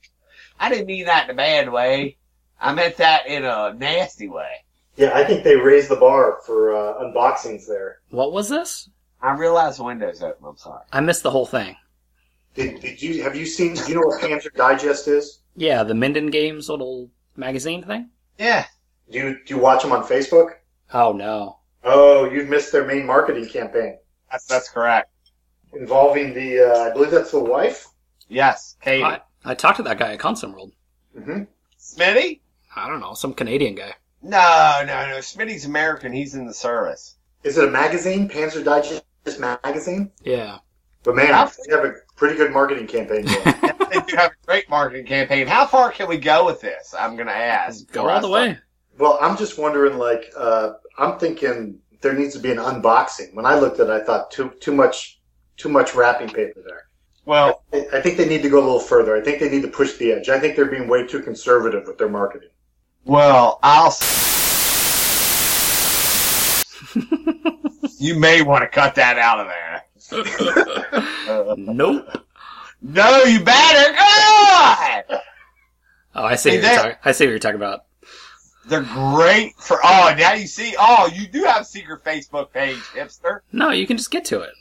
I didn't mean that in a bad way. I meant that in a nasty way. Yeah, I think they raised the bar for uh, unboxings there. What was this? I realized the window's open. I'm sorry. I missed the whole thing. Did, did you have you seen? Do you know what Panzer Digest is? Yeah, the Minden Games little magazine thing. Yeah. Do you do you watch them on Facebook? Oh no. Oh, you've missed their main marketing campaign That's, that's correct. involving the. Uh, I believe that's the wife. Yes. Katie. I, I talked to that guy at ConsimWorld. hmm Smitty? I don't know, some Canadian guy. No, no, no. Smitty's American. He's in the service. Is it a magazine? Panzer Digest magazine? Yeah. But man, How- they have a pretty good marketing campaign going. *laughs* they do have a great marketing campaign. How far can we go with this? I'm going to ask. Go all the way. well, I'm just wondering. Like, uh, I'm thinking there needs to be an unboxing. When I looked at, it, I thought too too much too much wrapping paper there. Well, I I think they need to go a little further. I think they need to push the edge. I think they're being way too conservative with their marketing. well, I'll. *laughs* you may want to cut that out of there. *laughs* Nope. no, you better. God! Oh, I see. Hey, what you're there- I see what you're talking about. They're great for. Oh, now you see. Oh, you do have a secret Facebook page, hipster. No, you can just get to it.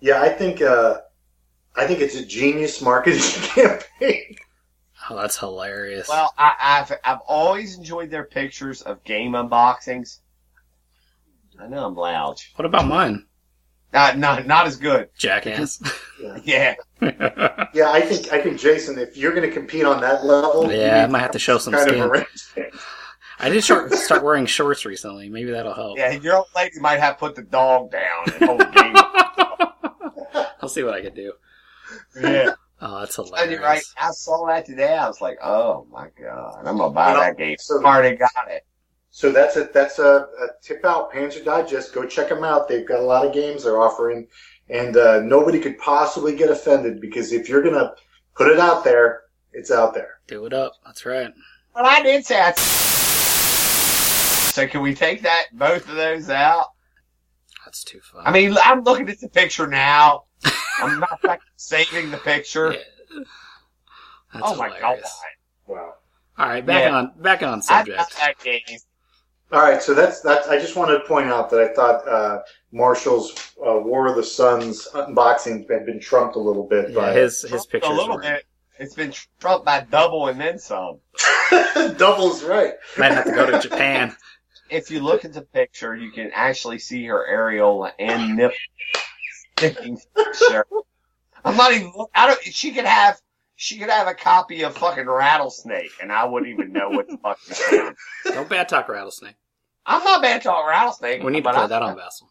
Yeah, I think uh, I think it's a genius marketing *laughs* campaign. Oh, that's hilarious. Well, I, I've I've always enjoyed their pictures of game unboxings. I know I'm loud. what about mine, Not not not as good. jackass? *laughs* Yeah. Yeah, I think I think Jason, if you're going to compete on that level, yeah, I might have to show some skin. *laughs* I did start start wearing shorts recently. Maybe that'll help. Yeah, your old lady might have put the dog down and hold the. *laughs* I'll see what I can do. Yeah. Oh, that's hilarious. you're right. I saw that today. I was like, oh my god, I'm gonna buy You know, that game. so- already got it. So that's a that's a, a tip out. Panzer Digest. Go check them out. They've got a lot of games they're offering, and uh, nobody could possibly get offended because if you're gonna put it out there, it's out there. Do it up. That's right. Well, I did say. I... So can we take that both of those out? That's too fun. I mean, I'm looking at the picture now. *laughs* I'm not like, saving the picture. Yeah. That's oh my hilarious. god! Wow. All right, back Yeah. on back on I got subject. That game. All right, so that's that's. I just wanted to point out that I thought uh, Marshall's uh, War of the Suns unboxing had been trumped a little bit Yeah, by his his pictures a little were, bit. It's been trumped by double and then some. *laughs* doubles right. might have to go to Japan. *laughs* If you look at the picture, you can actually see her areola and nip *laughs* sticking. Sure. I'm not even. I don't. She could have. She could have a copy of fucking Rattlesnake, and I wouldn't even know what the *laughs* fuck. it is. Don't bad talk rattlesnake. I'm not bad talk Rattlesnake. We need to but play I'm, that on Vassal.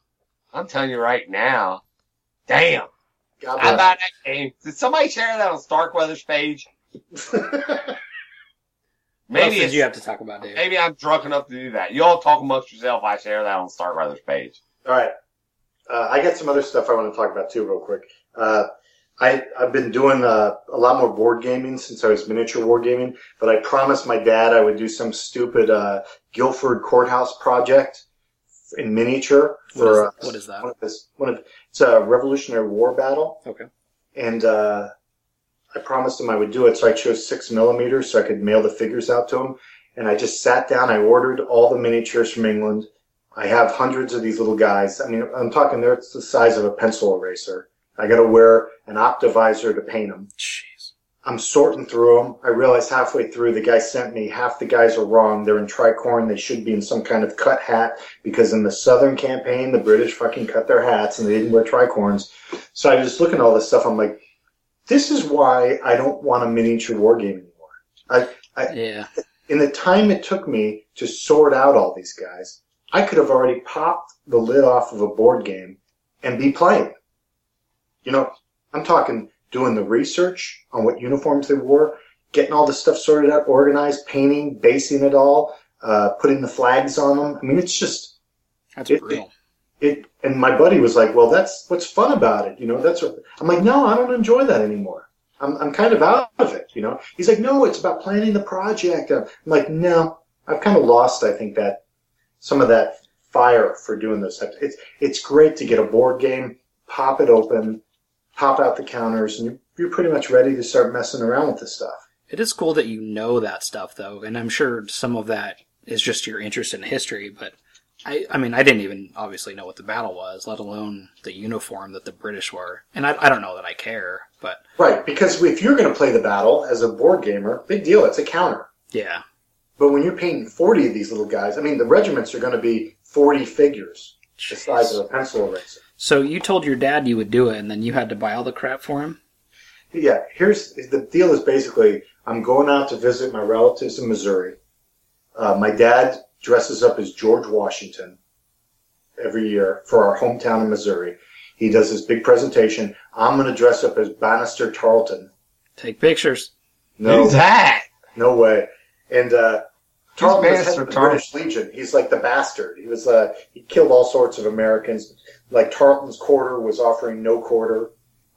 I'm telling you right now. Damn. God How bless. about that game? Did somebody share that on Starkweather's page? *laughs* What else Maybe did you have to talk about, Dave? maybe I'm drunk enough to do that. You all talk amongst yourself. I share that on Starkweather's page. All right. Uh, I got some other stuff I want to talk about too, real quick. Uh, I, I've been doing uh, a lot more board gaming since I was miniature wargaming, but I promised my dad I would do some stupid uh, Guilford courthouse project in miniature What is, uh, what is that? one of his, one of it's a Revolutionary War battle, Okay. and uh, I promised him I would do it, so I chose six millimeters so I could mail the figures out to him. And I just sat down. I ordered all the miniatures from England. I have hundreds of these little guys. I mean, I'm talking they're the size of a pencil eraser. I got to wear an optivisor to paint them. Jeez. I'm sorting through them. I realized halfway through the guy sent me half the guys are wrong. They're in tricorn. They should be in some kind of cut hat because in the Southern campaign, the British fucking cut their hats and they didn't wear tricorns. So I was just looking at all this stuff. I'm like, this is why I don't want a miniature war game anymore. I, Yeah. in the time it took me to sort out all these guys, I could have already popped the lid off of a board game and be playing. You know, I'm talking doing the research on what uniforms they wore, getting all the stuff sorted out, organized, painting, basing it all, uh, putting the flags on them. I mean, it's just, That's It- brutal. it, and my buddy was like, well, that's what's fun about it. You know, that's what, I'm like, no, I don't enjoy that anymore. I'm, I'm kind of out of it, you know? He's like, no, it's about planning the project. I'm like, no, I've kind of lost, I think, that, some of that fire for doing those types. It's, it's great to get a board game, pop it open, pop out the counters, and you're, you're pretty much ready to start messing around with this stuff. It is cool that you know that stuff, though, and I'm sure some of that is just your interest in history. But I, I mean, I didn't even obviously know what the battle was, let alone the uniform that the British were. And I, I don't know that I care, but Right, because if you're going to play the battle as a board gamer, big deal, it's a counter. yeah, But when you're painting 40 of these little guys, I mean, the regiments are going to be 40 figures, the size of a pencil eraser. So you told your dad you would do it, and then you had to buy all the crap for him. Yeah, here's the deal is basically I'm going out to visit my relatives in Missouri. Uh, my dad dresses up as George Washington every year for our hometown in Missouri. He does this big presentation. I'm going to dress up as Banastre Tarleton. Take pictures. No, Who's that? no way. And uh, Tarleton was head of the Tarleton? British Legion. He's like the bastard. He was uh, he killed all sorts of Americans. Like Tarleton's quarter was offering no quarter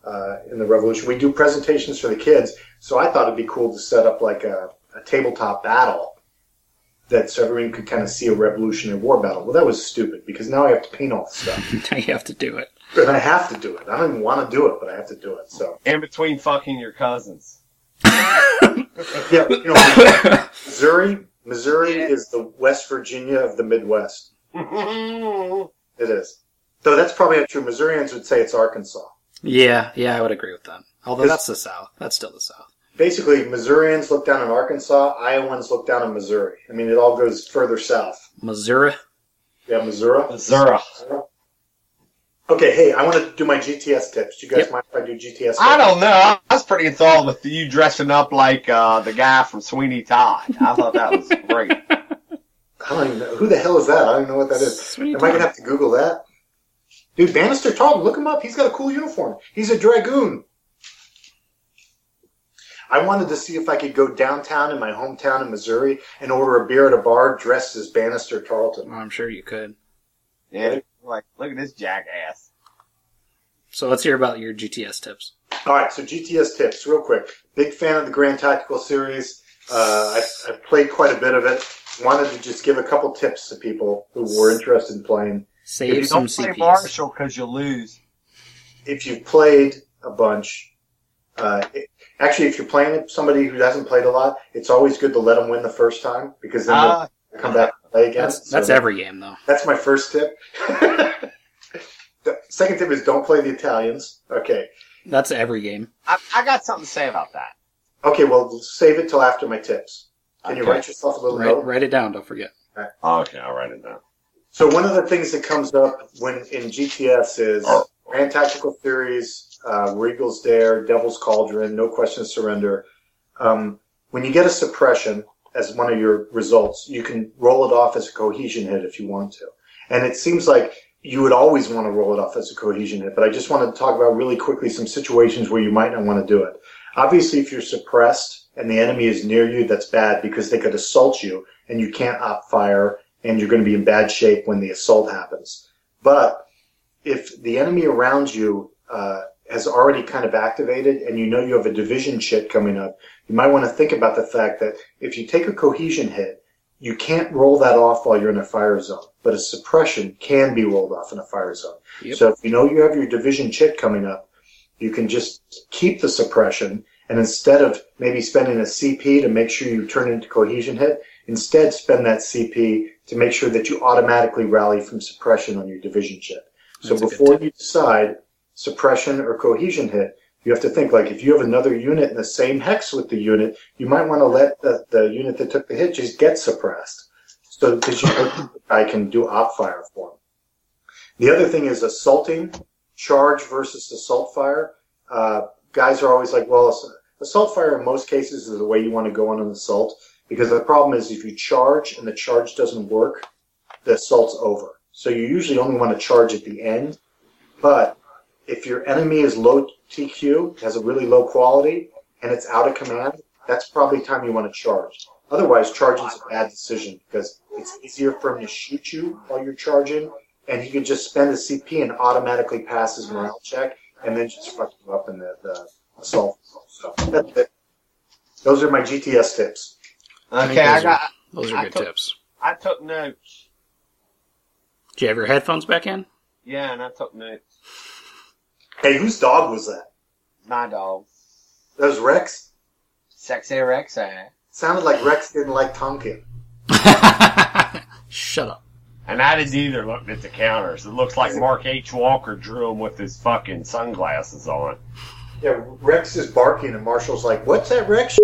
uh, in the Revolution. We do presentations for the kids, so I thought it'd be cool to set up like a, a tabletop battle that so everyone could kind of see a Revolutionary War battle. Well, that was stupid because now I have to paint all the stuff, *laughs* now you have to do it. and I have to do it. I don't even want to do it, but I have to do it. So In between fucking your cousins. *laughs* yeah, you know, Missouri, Missouri is the West Virginia of the Midwest. *laughs* It is. Though that's probably not true. Missourians would say it's Arkansas. Yeah, yeah, I would agree with that. Although that's the South. That's still the South. Basically, Missourians look down on Arkansas, Iowans look down on Missouri. I mean, it all goes further south. Missouri. Yeah, Missouri. Missouri. Okay, hey, I want to do my GTS tips. Do you guys Yep. mind if I do GTS tips? I don't know. I was pretty enthralled with you dressing up like uh, the guy from Sweeney Todd. I thought that was great. *laughs* I don't even know. Who the hell is that? I don't even know what that is. Sweet Am I going to have to Google that? Dude, Banastre Tarleton, look him up. He's got a cool uniform. He's a dragoon. I wanted to see if I could go downtown in my hometown in Missouri and order a beer at a bar dressed as Banastre Tarleton. I'm sure you could. Yeah, like look at this jackass. So let's hear about your GTS tips. All right, so GTS tips, real quick. Big fan of the Grand Tactical Series. Uh, I, I've played quite a bit of it. Wanted to just give a couple tips to people who were interested in playing. Save you some Don't play CPs. Marshall because you'll lose. If you've played a bunch, uh, it, actually, if you're playing somebody who hasn't played a lot, it's always good to let them win the first time because then Ah, they'll come back and play again. That's So that's that- every game though. That's my first tip. *laughs* the second tip is don't play the Italians. Okay. That's every game. I, I got something to say about that. Okay, well, save it till after my tips. Can you write yourself a little Write, note? write it down. Don't forget. Okay, I'll write it down. So one of the things that comes up when in GTS is Grand Tactical Series, uh, Regal's Dare, Devil's Cauldron, No Question Surrender. Um, when you get a suppression as one of your results, you can roll it off as a cohesion hit if you want to. And it seems like you would always want to roll it off as a cohesion hit, but I just wanted to talk about really quickly some situations where you might not want to do it. Obviously, if you're suppressed and the enemy is near you, that's bad because they could assault you and you can't op fire and you're going to be in bad shape when the assault happens. But if the enemy around you uh, has already kind of activated and you know you have a division chit coming up, you might want to think about the fact that if you take a cohesion hit, you can't roll that off while you're in a fire zone, but a suppression can be rolled off in a fire zone. Yep. So if you know you have your division chit coming up, you can just keep the suppression and instead of maybe spending a CP to make sure you turn it into cohesion hit, instead spend that CP to make sure that you automatically rally from suppression on your division chit. So That's before you decide suppression or cohesion hit, you have to think like if you have another unit in the same hex with the unit, you might want to let the, the unit that took the hit just get suppressed. So because you I can do op fire for him. The other thing is assaulting charge versus assault fire. Uh, guys are always like, well, assault fire in most cases is the way you want to go on an assault because the problem is if you charge and the charge doesn't work, the assault's over. So you usually only want to charge at the end. But if your enemy is low TQ, has a really low quality, and it's out of command, that's probably time you want to charge. Otherwise, charging is a bad decision because it's easier for him to shoot you while you're charging, and he can just spend a CP and automatically pass his morale check, and then just fuck you up in the, the assault. So. Those are my GTS tips. Think Okay, I those are- got. Those are I good took- tips. I took notes. Do you have your headphones back in? Yeah, and I took notes. Hey, whose dog was that? My dog, That was Rex. sexy Rex. eh? Sounded like Rex didn't like Tonkin. *laughs* Shut up. And I didn't either. Looked at the counters. It looks like Mark H. Walker drew him with his fucking sunglasses on. Yeah, Rex is barking, and Marshall's like, "What's that Rex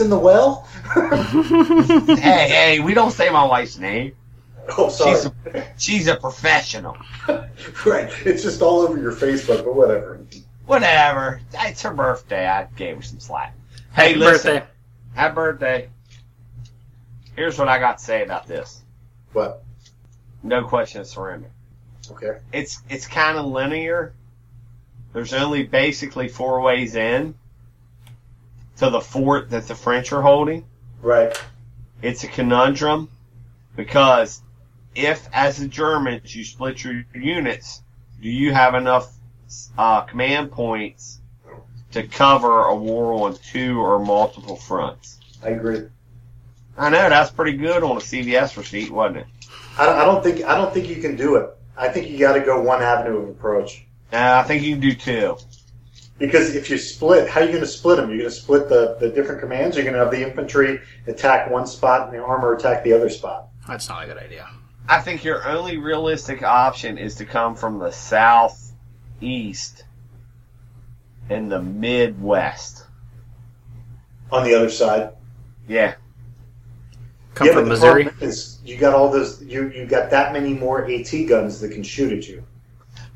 in the well?" *laughs* hey, hey, we don't say my wife's name. Oh, sorry. She's a, she's a professional. *laughs* right. It's just all over your Facebook, but whatever. Whatever. It's her birthday. I gave her some slack. Hey, Happy listen. birthday. Happy birthday. Here's what I got to say about this. What? No question of surrender. Okay. It's it's kind of linear. There's only basically four ways in to the fort that the French are holding. Right. It's a conundrum because if, as the Germans, you split your units, do you have enough uh, command points to cover a war on two or multiple fronts? I agree. I know that's pretty good on a CVS receipt, wasn't it? I don't, I don't think I don't think you can do it. I think you got to go one avenue of approach Uh, I think you can do two. Because if you split, how are you going to split them? You're going to split the, the different commands. You're going to have the infantry attack one spot and the armor attack the other spot. That's not a good idea. I think your only realistic option is to come from the southeast and the midwest. On the other side, Yeah. Come yeah, from but Missouri. problem Is you got all those you you got that many more AT guns that can shoot at you.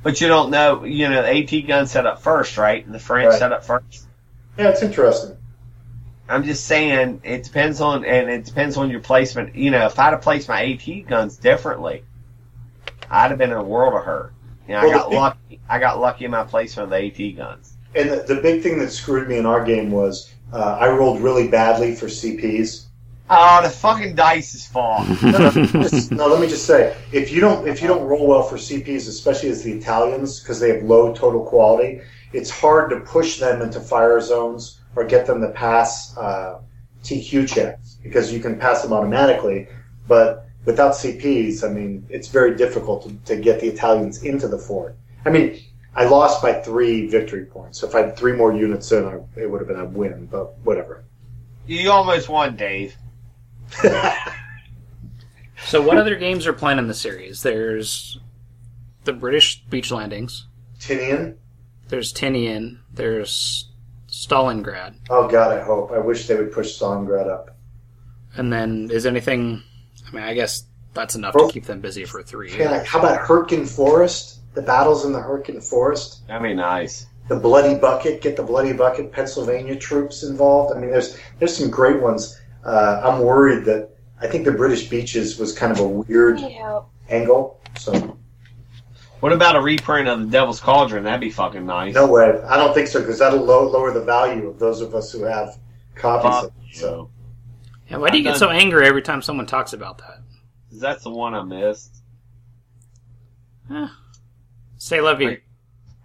But you don't know, you know, the AT gun set up first, right? And the French Right. set up first. Yeah, it's interesting. I'm just saying, it depends on, and it depends on your placement. You know, if I'd have placed my AT guns differently, I'd have been in a world of hurt. Yeah, I Well, the got thing- lucky. I got lucky in my placement of the AT guns. And the, the big thing that screwed me in our game was uh, I rolled really badly for CPs. Oh, the fucking dice is *laughs* no, no, let me just say, if you don't if you don't roll well for CPs, especially as the Italians, because they have low total quality, it's hard to push them into fire zones or get them to pass uh, TQ checks because you can pass them automatically, but without CPs, I mean, it's very difficult to, to get the Italians into the fort. I mean, I lost by three victory points. So if I had three more units in, I, it would have been a win. But whatever. You almost won, Dave. So, what other games are planned in the series? There's the British beach landings. Tinian. There's Tinian. There's Stalingrad. Oh God, I hope. I wish they would push Stalingrad up. And then is anything? I mean, I guess that's enough Oh. to keep them busy for three Yeah, years. how about Hurtgen Forest? The battles in the Hurtgen Forest. That'd be nice. The Bloody Bucket. Get the Bloody Bucket Pennsylvania troops involved. I mean, there's there's some great ones. Uh, I'm worried that I think the British beaches was kind of a weird angle. So What about a reprint of the Devil's Cauldron? That'd be fucking nice. no way. I don't think so because that'll low, lower the value of those of us who have copies. Of it. So Yeah, why do you get so angry every time someone talks about that? Is that? That's the one I missed. Say love you. Right.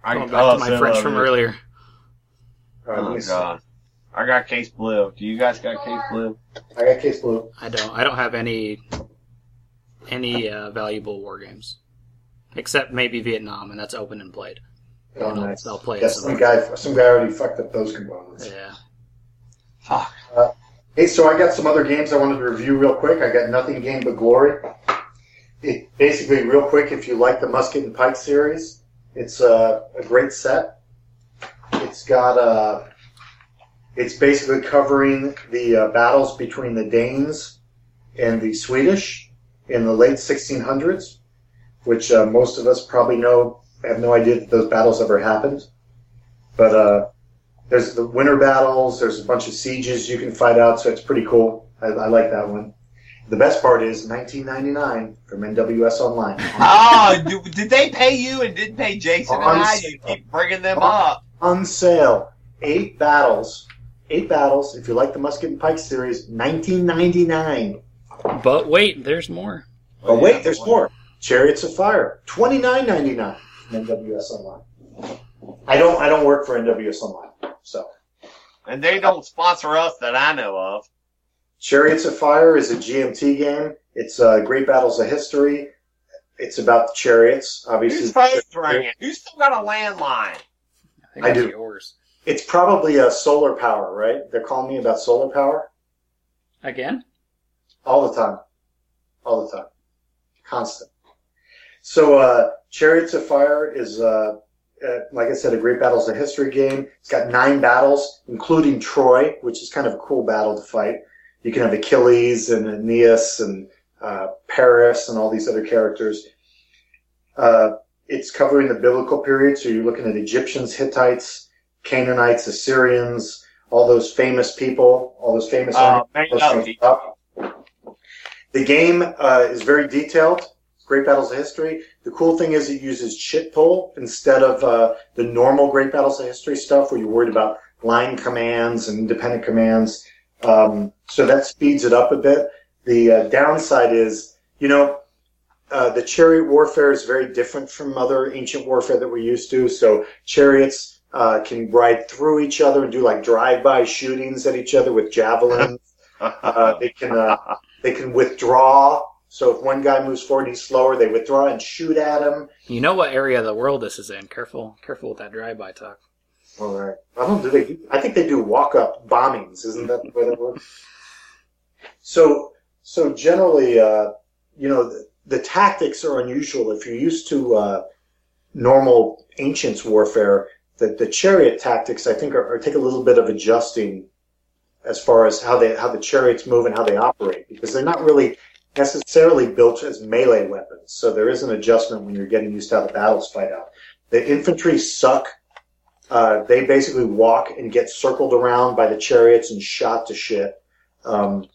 I Going back to my say French from earlier. all right, let Oh me see. god. I got case blue. Do you guys got case blue? I got case blue. I don't. I don't have any any uh, valuable war games, except maybe Vietnam, and that's open and played. Oh, And I'll- nice. I'll play Yeah, some some guy, some guy already fucked up those components. Yeah. Fuck. Hey, so I got some other games I wanted to review real quick. I got Nothing Game But Glory. It basically, real quick, if you like the Musket and Pike series, it's a, a great set. It's got uh, it's basically covering the uh, battles between the Danes and the Swedish in the late 1600s, which uh, most of us probably know have no idea that those battles ever happened. But uh, there's the winter battles. There's a bunch of sieges you can fight out, so it's pretty cool. I, I like that one. The best part is 1999 from NWS Online. *laughs* Oh, do, did they pay you and didn't pay Jason and I? You keep bringing them up. On sale, eight battles. Eight battles. If you like the Musket and Pike series, 1999. But wait, there's more. Oh wait, there's more. Chariots of Fire, 29.99 NWS Online. I don't. I don't work for NWS Online, so. And they don't sponsor us that I know of. Chariots of Fire is a GMT game. It's uh, Great Battles of History. It's about the chariots, obviously. Whose phone's ringing? Who's still got a landline? think I do. Yours It's probably a solar power, right? They're calling me about solar power again. all the time, all the time, constant. So, uh, Chariots of Fire is, uh, uh, like I said, a Great Battles of History game. It's got nine battles, including Troy, which is kind of a cool battle to fight. You can have Achilles and Aeneas and uh, Paris and all these other characters. Uh, it's covering the biblical period, so you're looking at Egyptians, Hittites, Canaanites, Assyrians, all those famous people, all those famous. Uh, armies, make those up, things Pete. up. The game uh, is very detailed. Great Battles of History. The cool thing is it uses chit pull instead of uh, the normal Great Battles of History stuff where you're worried about line commands and independent commands. Um, so that speeds it up a bit. The uh, downside is, you know, uh, the chariot warfare is very different from other ancient warfare that we're used to. So chariots uh, can ride through each other and do like drive-by shootings at each other with javelins. Uh, they can uh, they can withdraw. So if one guy moves forward, he's slower. They withdraw and shoot at him. You know what area of the world this is in. Careful, careful with that drive-by talk. All right. I don't do they. Do, I think they do walk-up bombings. Isn't that the way that works? So so generally, uh, you know, the, the tactics are unusual. If you're used to uh, normal ancients warfare, the, the chariot tactics I think are, are take a little bit of adjusting as far as how they how the chariots move and how they operate because they're not really necessarily built as melee weapons. So there is an adjustment when you're getting used to how the battles fight out. The infantry suck. Uh, they basically walk and get circled around by the chariots and shot to shit. Um,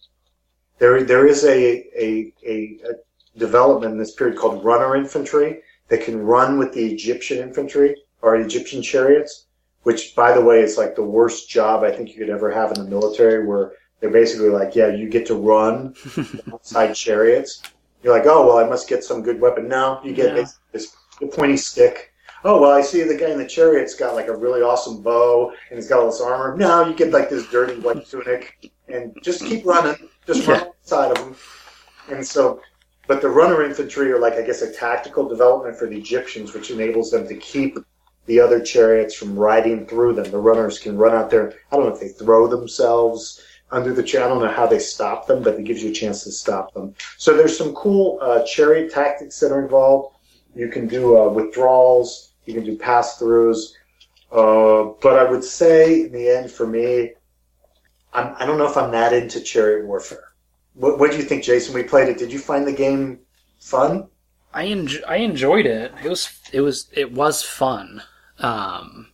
there, there is a, a, a, a development in this period called runner infantry that can run with the Egyptian infantry or Egyptian chariots, which, by the way, is like the worst job I think you could ever have in the military, where they're basically like, yeah, you get to run *laughs* outside chariots. You're like, oh well, I must get some good weapon. No, you get Yeah. this, this pointy stick. Oh well, I see the guy in the chariot's got like a really awesome bow and he's got all this armor. No, you get like this dirty white tunic and just keep running, just run outside of them. And so, but the runner infantry are like I guess a tactical development for the Egyptians, which enables them to keep the other chariots from riding through them. The runners can run out there. I don't know if they throw themselves under the channel. I don't know how they stop them, but it gives you a chance to stop them. So there's some cool uh, chariot tactics that are involved. You can do uh, withdrawals. You can do pass throughs. Uh, but I would say in the end, for me, I'm, I don't know if I'm that into chariot warfare. What, what do you think, Jason? We played it. Did you find the game fun? I I enjoyed it. It was it was it was fun. Um,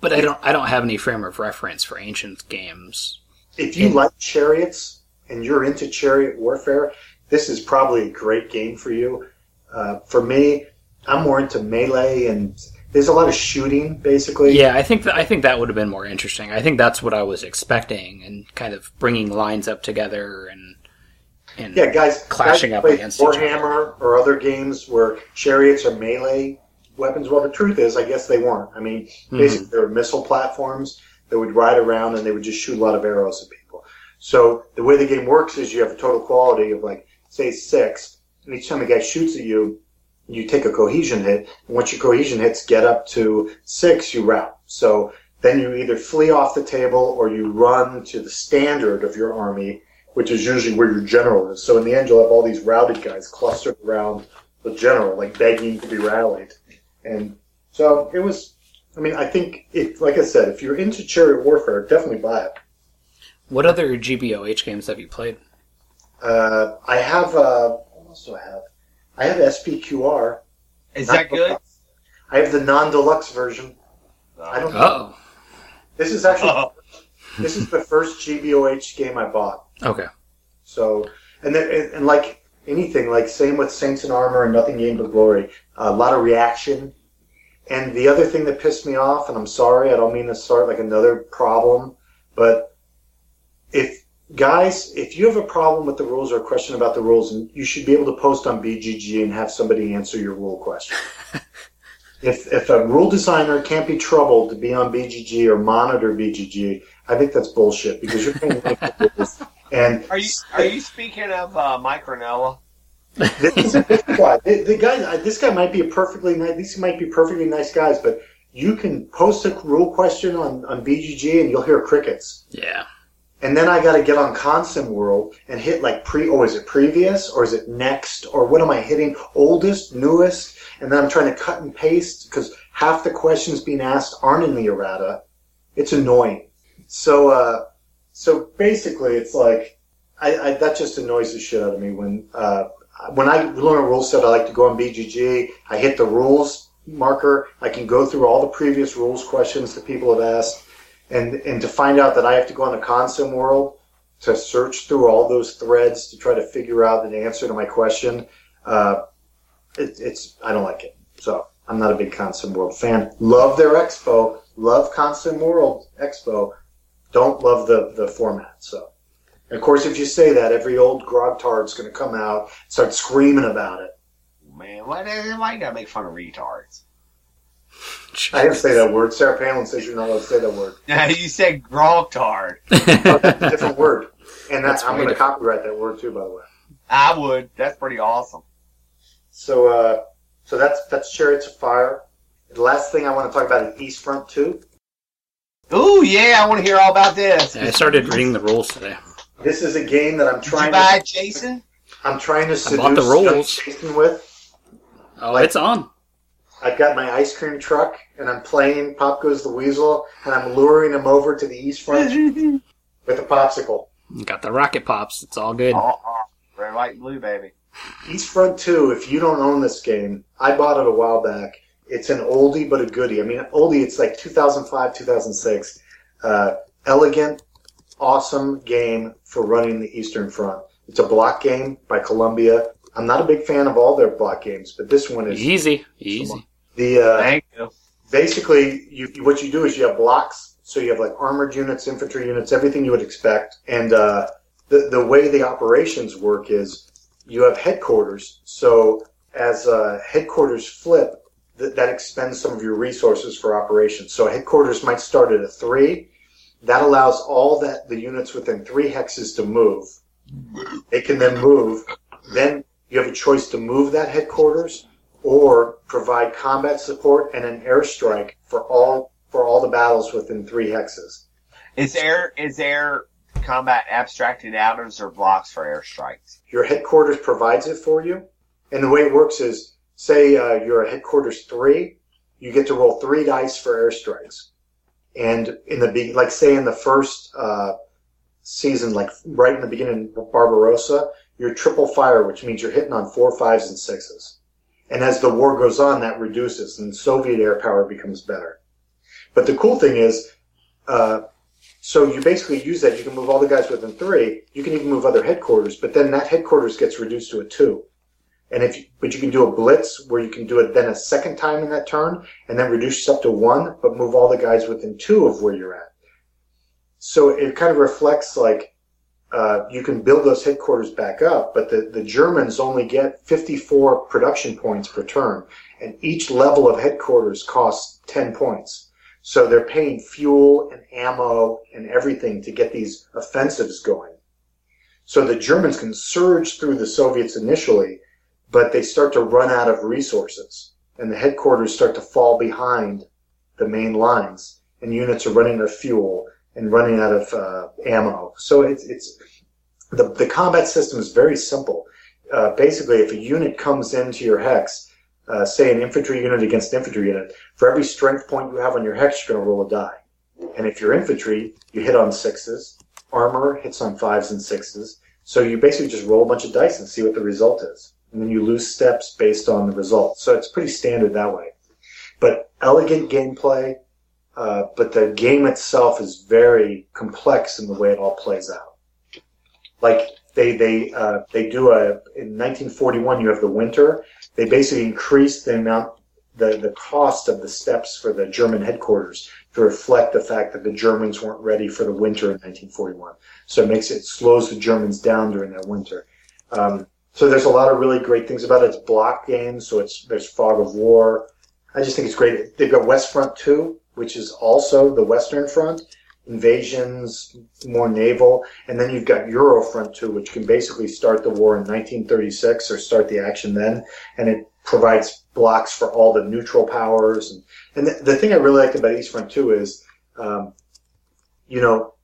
but I don't I don't have any frame of reference for ancient games. If you Mm. like chariots and you're into chariot warfare, this is probably a great game for you. Uh, for me, I'm more into melee, and there's a lot of shooting, basically. Yeah, I think that I think that would have been more interesting. I think that's what I was expecting, and kind of bringing lines up together and and Yeah, guys, Clashing guys up against each other. Warhammer or other games where chariots are melee weapons. Well, the truth is, I guess they weren't. I mean, Mhm. basically, they were missile platforms that would ride around and they would just shoot a lot of arrows at people. So the way the game works is you have a total quality of like, say, six, and each time a guy shoots at you, you take a cohesion hit, and once your cohesion hits get up to six, you rout. So then you either flee off the table or you run to the standard of your army, which is usually where your general is. So in the end, you'll have all these routed guys clustered around the general, like begging to be rallied. And so it was. I mean, I think, if, like I said, if you're into chariot warfare, definitely buy it. what other GBOH games have you played? Uh, I have. Uh, what else do I have? I have SPQR. Is that good? I have the non-deluxe version. I don't. Oh, This is actually Oh, this is the first GBOH game I bought. okay. So, and then, and, and like anything, like same with Saints in Armor and Nothing Gained but Glory, a lot of reaction. And the other thing that pissed me off, and I'm sorry, I don't mean to start like another problem, but if guys, if you have a problem with the rules or a question about the rules, and you should be able to post on BGG and have somebody answer your rule question. *laughs* if if a rule designer can't be troubled to be on BGG or monitor BGG, I think that's bullshit because you're paying money for rules. And are you are you speaking of uh, Mike Ranella? *laughs* this is a good guy. The, the guy, this guy might be a perfectly nice. These might be perfectly nice guys, but you can post a rule question on on BGG and you'll hear crickets. Yeah. And then I got to get on ConsimWorld and hit like pre. Oh, is it previous or is it next or what am I hitting? Oldest, newest, and then I'm trying to cut and paste because half the questions being asked aren't in the errata. It's annoying. So, uh, so basically, it's like I, I that just annoys the shit out of me when uh, when I learn a rule set. I like to go on BGG. I hit the rules marker. I can go through all the previous rules questions that people have asked and and to find out that I have to go on the ConsimWorld to search through all those threads to try to figure out an answer to my question, uh, it, it's I don't like it. So I'm not a big ConsimWorld fan. Love their expo, love ConsimWorld expo. Don't love the the format. So. And of course, if you say that, every old grog tard's going to come out, start screaming about it. Man, why, why you gotta make fun of retards? I didn't say that word. Sarah Palin says you're not allowed to say that word. *laughs* you said grogtard. Oh, that's *laughs* a different word. And That's I'm going to copyright that word too, by the way. I would. That's pretty awesome. So, uh, so that's that's Chariots of Fire. The last thing I want to talk about is East Front Two. Ooh, yeah, I want to hear all about this. Yeah, I started reading the rules today. This is a game that I'm Did you trying buy to it, Jason? I'm trying to I bought the rules. Jason with. Oh, it's on. I've got my ice cream truck and I'm playing Pop Goes the Weasel and I'm luring him over to the East Front *laughs* with a popsicle. Got the rocket pops. It's all good. Oh, oh, red, white, and blue, baby. East Front 2, if you don't own this game, I bought it a while back. It's an oldie but a goodie. I mean, oldie, it's like 2005, 2006. Uh, elegant, awesome game for running the Eastern Front. It's a block game by Columbia. I'm not a big fan of all their block games, but this one is Easy, easy. the uh, Thank you. basically you what you do is you have blocks so you have like armored units infantry units everything you would expect and uh, the, the way the operations work is you have headquarters so as uh, headquarters flip th- that expends some of your resources for operations. So headquarters might start at a three. That allows all that the units within three hexes to move. They can then move. Then you have a choice to move that headquarters or provide combat support and an airstrike for all for all the battles within three hexes. Is air is air combat abstracted out, or is there blocks for airstrikes? Your headquarters provides it for you, and the way it works is, say uh, you're a headquarters three, you get to roll three dice for airstrikes, and in the be- like say in the first uh, season, like right in the beginning, of Barbarossa, you're triple fire, which means you're hitting on four, fives, and sixes. And as the war goes on, that reduces, and Soviet air power becomes better. But the cool thing is, uh, so you basically use that. You can move all the guys within three. You can even move other headquarters, but then that headquarters gets reduced to a two. And if but you can do a blitz where you can do it then a second time in that turn, and then reduce up to one, but move all the guys within two of where you're at. So it kind of reflects like uh, you can build those headquarters back up, but the, the Germans only get 54 production points per turn, and each level of headquarters costs 10 points. So they're paying fuel and ammo and everything to get these offensives going. So the Germans can surge through the Soviets initially, but they start to run out of resources, and the headquarters start to fall behind the main lines, and units are running out of fuel and running out of uh, ammo. So it's it's the the combat system is very simple. Uh, basically, if a unit comes into your hex, uh, say an infantry unit against infantry unit, for every strength point you have on your hex, you're going to roll a die. And if you're infantry, you hit on sixes. Armor hits on fives and sixes. So you basically just roll a bunch of dice and see what the result is. And then you lose steps based on the result. So it's pretty standard that way. But elegant gameplay, uh, but the game itself is very complex in the way it all plays out. Like they they uh, they do a in 1941 you have the winter. They basically increase the amount the the cost of the steps for the German headquarters to reflect the fact that the Germans weren't ready for the winter in 1941. So it makes it slows the Germans down during that winter. Um, so there's a lot of really great things about it. It's block games, so it's there's fog of war. I just think it's great. They've got West Front 2, which is also the Western Front, invasions, more naval, and then you've got Euro Front 2, which can basically start the war in 1936 or start the action then, and it provides blocks for all the neutral powers. And, and the, the thing I really liked about East Front 2 is, um, you know,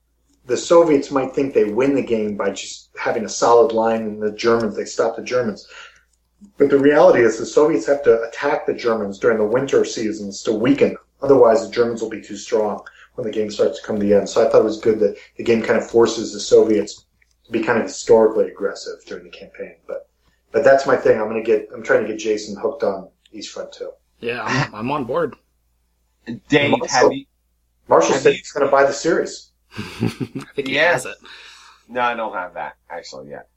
the Soviets might think they win the game by just having a solid line, and the Germans, they stop the Germans. But the reality is the Soviets have to attack the Germans during the winter seasons to weaken them. Otherwise, the Germans will be too strong when the game starts to come to the end. So I thought it was good that the game kind of forces the Soviets to be kind of historically aggressive during the campaign. But but that's my thing. I'm gonna get. I'm trying to get Jason hooked on East Front too. Yeah, I'm, I'm on board. Dave, Also- have you? Marshall Have said you- he's gonna buy the series. *laughs* I think he Yes. has it. No, I don't have that actually yet.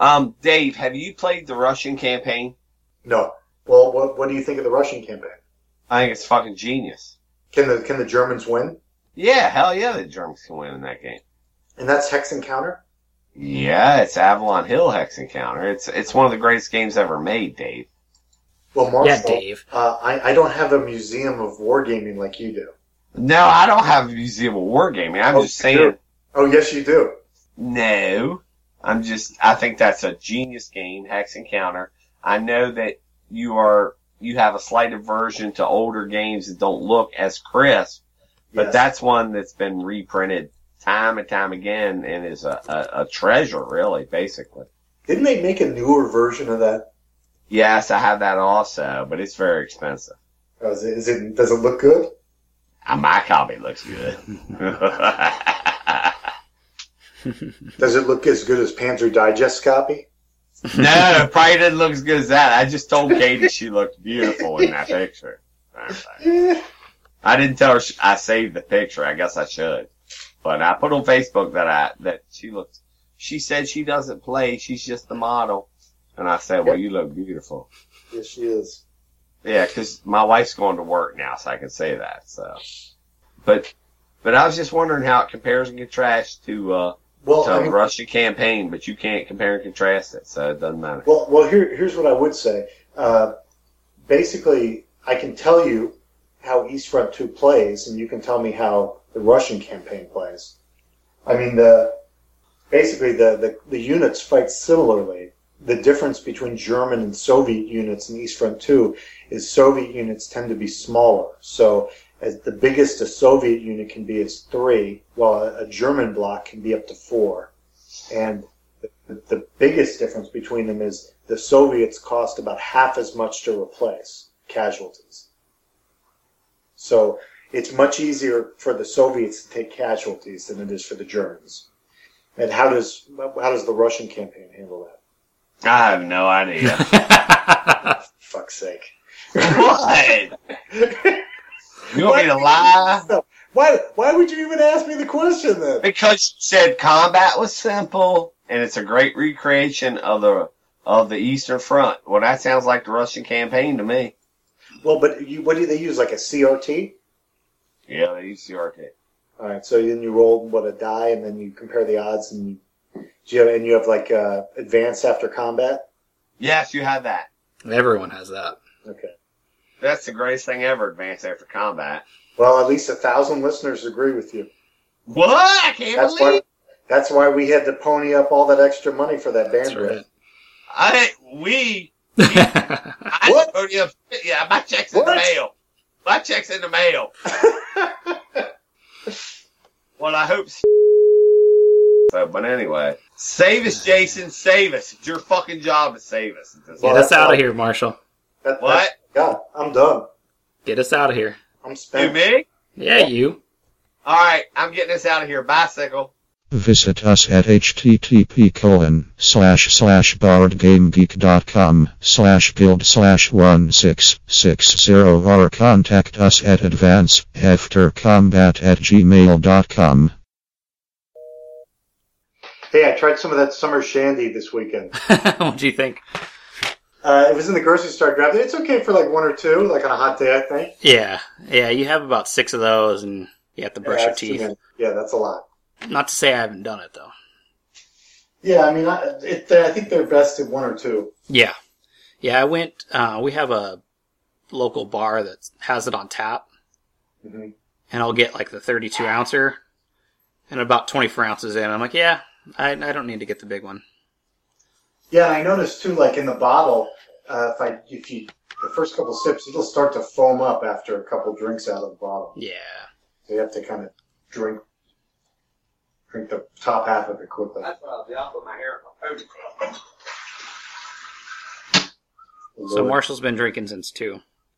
Um, Dave, have you played the Russian campaign? No. Well, what what do you think of the Russian campaign? I think it's fucking genius. Can the can the Germans win? Yeah, hell yeah, the Germans can win in that game. And that's Hex Encounter. Yeah, it's Avalon Hill Hex Encounter. It's it's one of the greatest games ever made, Dave. Well, Marshall, Yeah, Dave. Uh, I I don't have a museum of wargaming like you do. No, I don't have a Museum of Wargaming. I'm Oh, just saying. Oh, yes, you do. No, I'm just. I think that's a genius game, Hex Encounter. I know that you are you have a slight aversion to older games that don't look as crisp, but Yes. that's one that's been reprinted time and time again and is a, a, a treasure, really, basically. Didn't they make a newer version of that? Yes, I have that also, but it's very expensive. Oh, is it, is it does it look good? Uh, My copy looks good. *laughs* Does it look as good as Panzer Digest copy? no, it probably didn't look as good as that. I just told Katie she looked beautiful in that picture. I didn't tell her sh- I saved the picture. I guess I should. But I put on Facebook that I that she looks. She said she doesn't play. She's just the model. And I said, well, you look beautiful. Yes, she is. Yeah, 'cause my wife's going to work now, so I can say that. So, but but I was just wondering how it compares and contrasts to uh, Well, to I the mean, Russian campaign, but you can't compare and contrast it, so it doesn't matter. well, well. Here, here's what I would say. Uh, basically, I can tell you how East Front Two plays, and you can tell me how the Russian campaign plays. I mean, the basically the, the, the units fight similarly. The difference between German and Soviet units in East Front 2 is Soviet units tend to be smaller. So as the biggest a Soviet unit can be is three, while a, German block can be up to four. And the, the biggest difference between them is the Soviets cost about half as much to replace casualties. So it's much easier for the Soviets to take casualties than it is for the Germans. And how does how does the Russian campaign handle that? I have no idea. *laughs* *laughs* Fuck's sake. what? *laughs* You want me to lie? Why why would you even ask me the question then? Because you said combat was simple and it's a great recreation of the of the Eastern Front. Well, that sounds like the Russian campaign to me. Well, but you, what do they use? Like a CRT? Yeah, they use CRT. All right. So then you roll what a die, and then you compare the odds, and you, do you have, and you have like uh, advance after combat. Yes, you have that. Everyone has that. Okay. That's the greatest thing ever. Advance after combat. Well, at least a thousand listeners agree with you. What? I can't That's believe. why. That's why we had to pony up all that extra money for that That's bandwidth. right. I we. *laughs* I What? told you, yeah, my check's in What? the mail. My check's in the mail. *laughs* Well, I hope. So, Uh, but anyway, save us, Jason. Save us. It's your fucking job to save us. at Get Well, us out of here, Marshall. That, What? God, I'm done. Get us out of here. I'm You me? Yeah, you. All right, I'm getting us out of here. Bicycle. Visit us at http colon slash slash boardgamegeek.com slash guild slash 1660 or contact us at advance after combat at gmail.com. Hey, I tried some of that summer shandy this weekend. *laughs* what do you think? Uh, it was in the grocery store draft. It's okay for like one or two, like on a hot day, I think. Yeah, yeah. You have about six of those, and you have to brush yeah, your teeth. Yeah, that's a lot. Not to say I haven't done it though. Yeah, I mean, I, it, I think they're best at one or two. Yeah, yeah. I went. Uh, we have a local bar that has it on tap, Mhm. and I'll get like the 32 ouncer, and about 24 ounces in. I'm like, yeah, I, I don't need to get the big one. Yeah, I noticed too, like in the bottle, uh, if I if you the first couple sips, it'll start to foam up after a couple drinks out of the bottle. Yeah, So you have to kind of drink drink the top half of it quickly. That's what I'll do. I'll put my hair in my so Marshall's been drinking since two.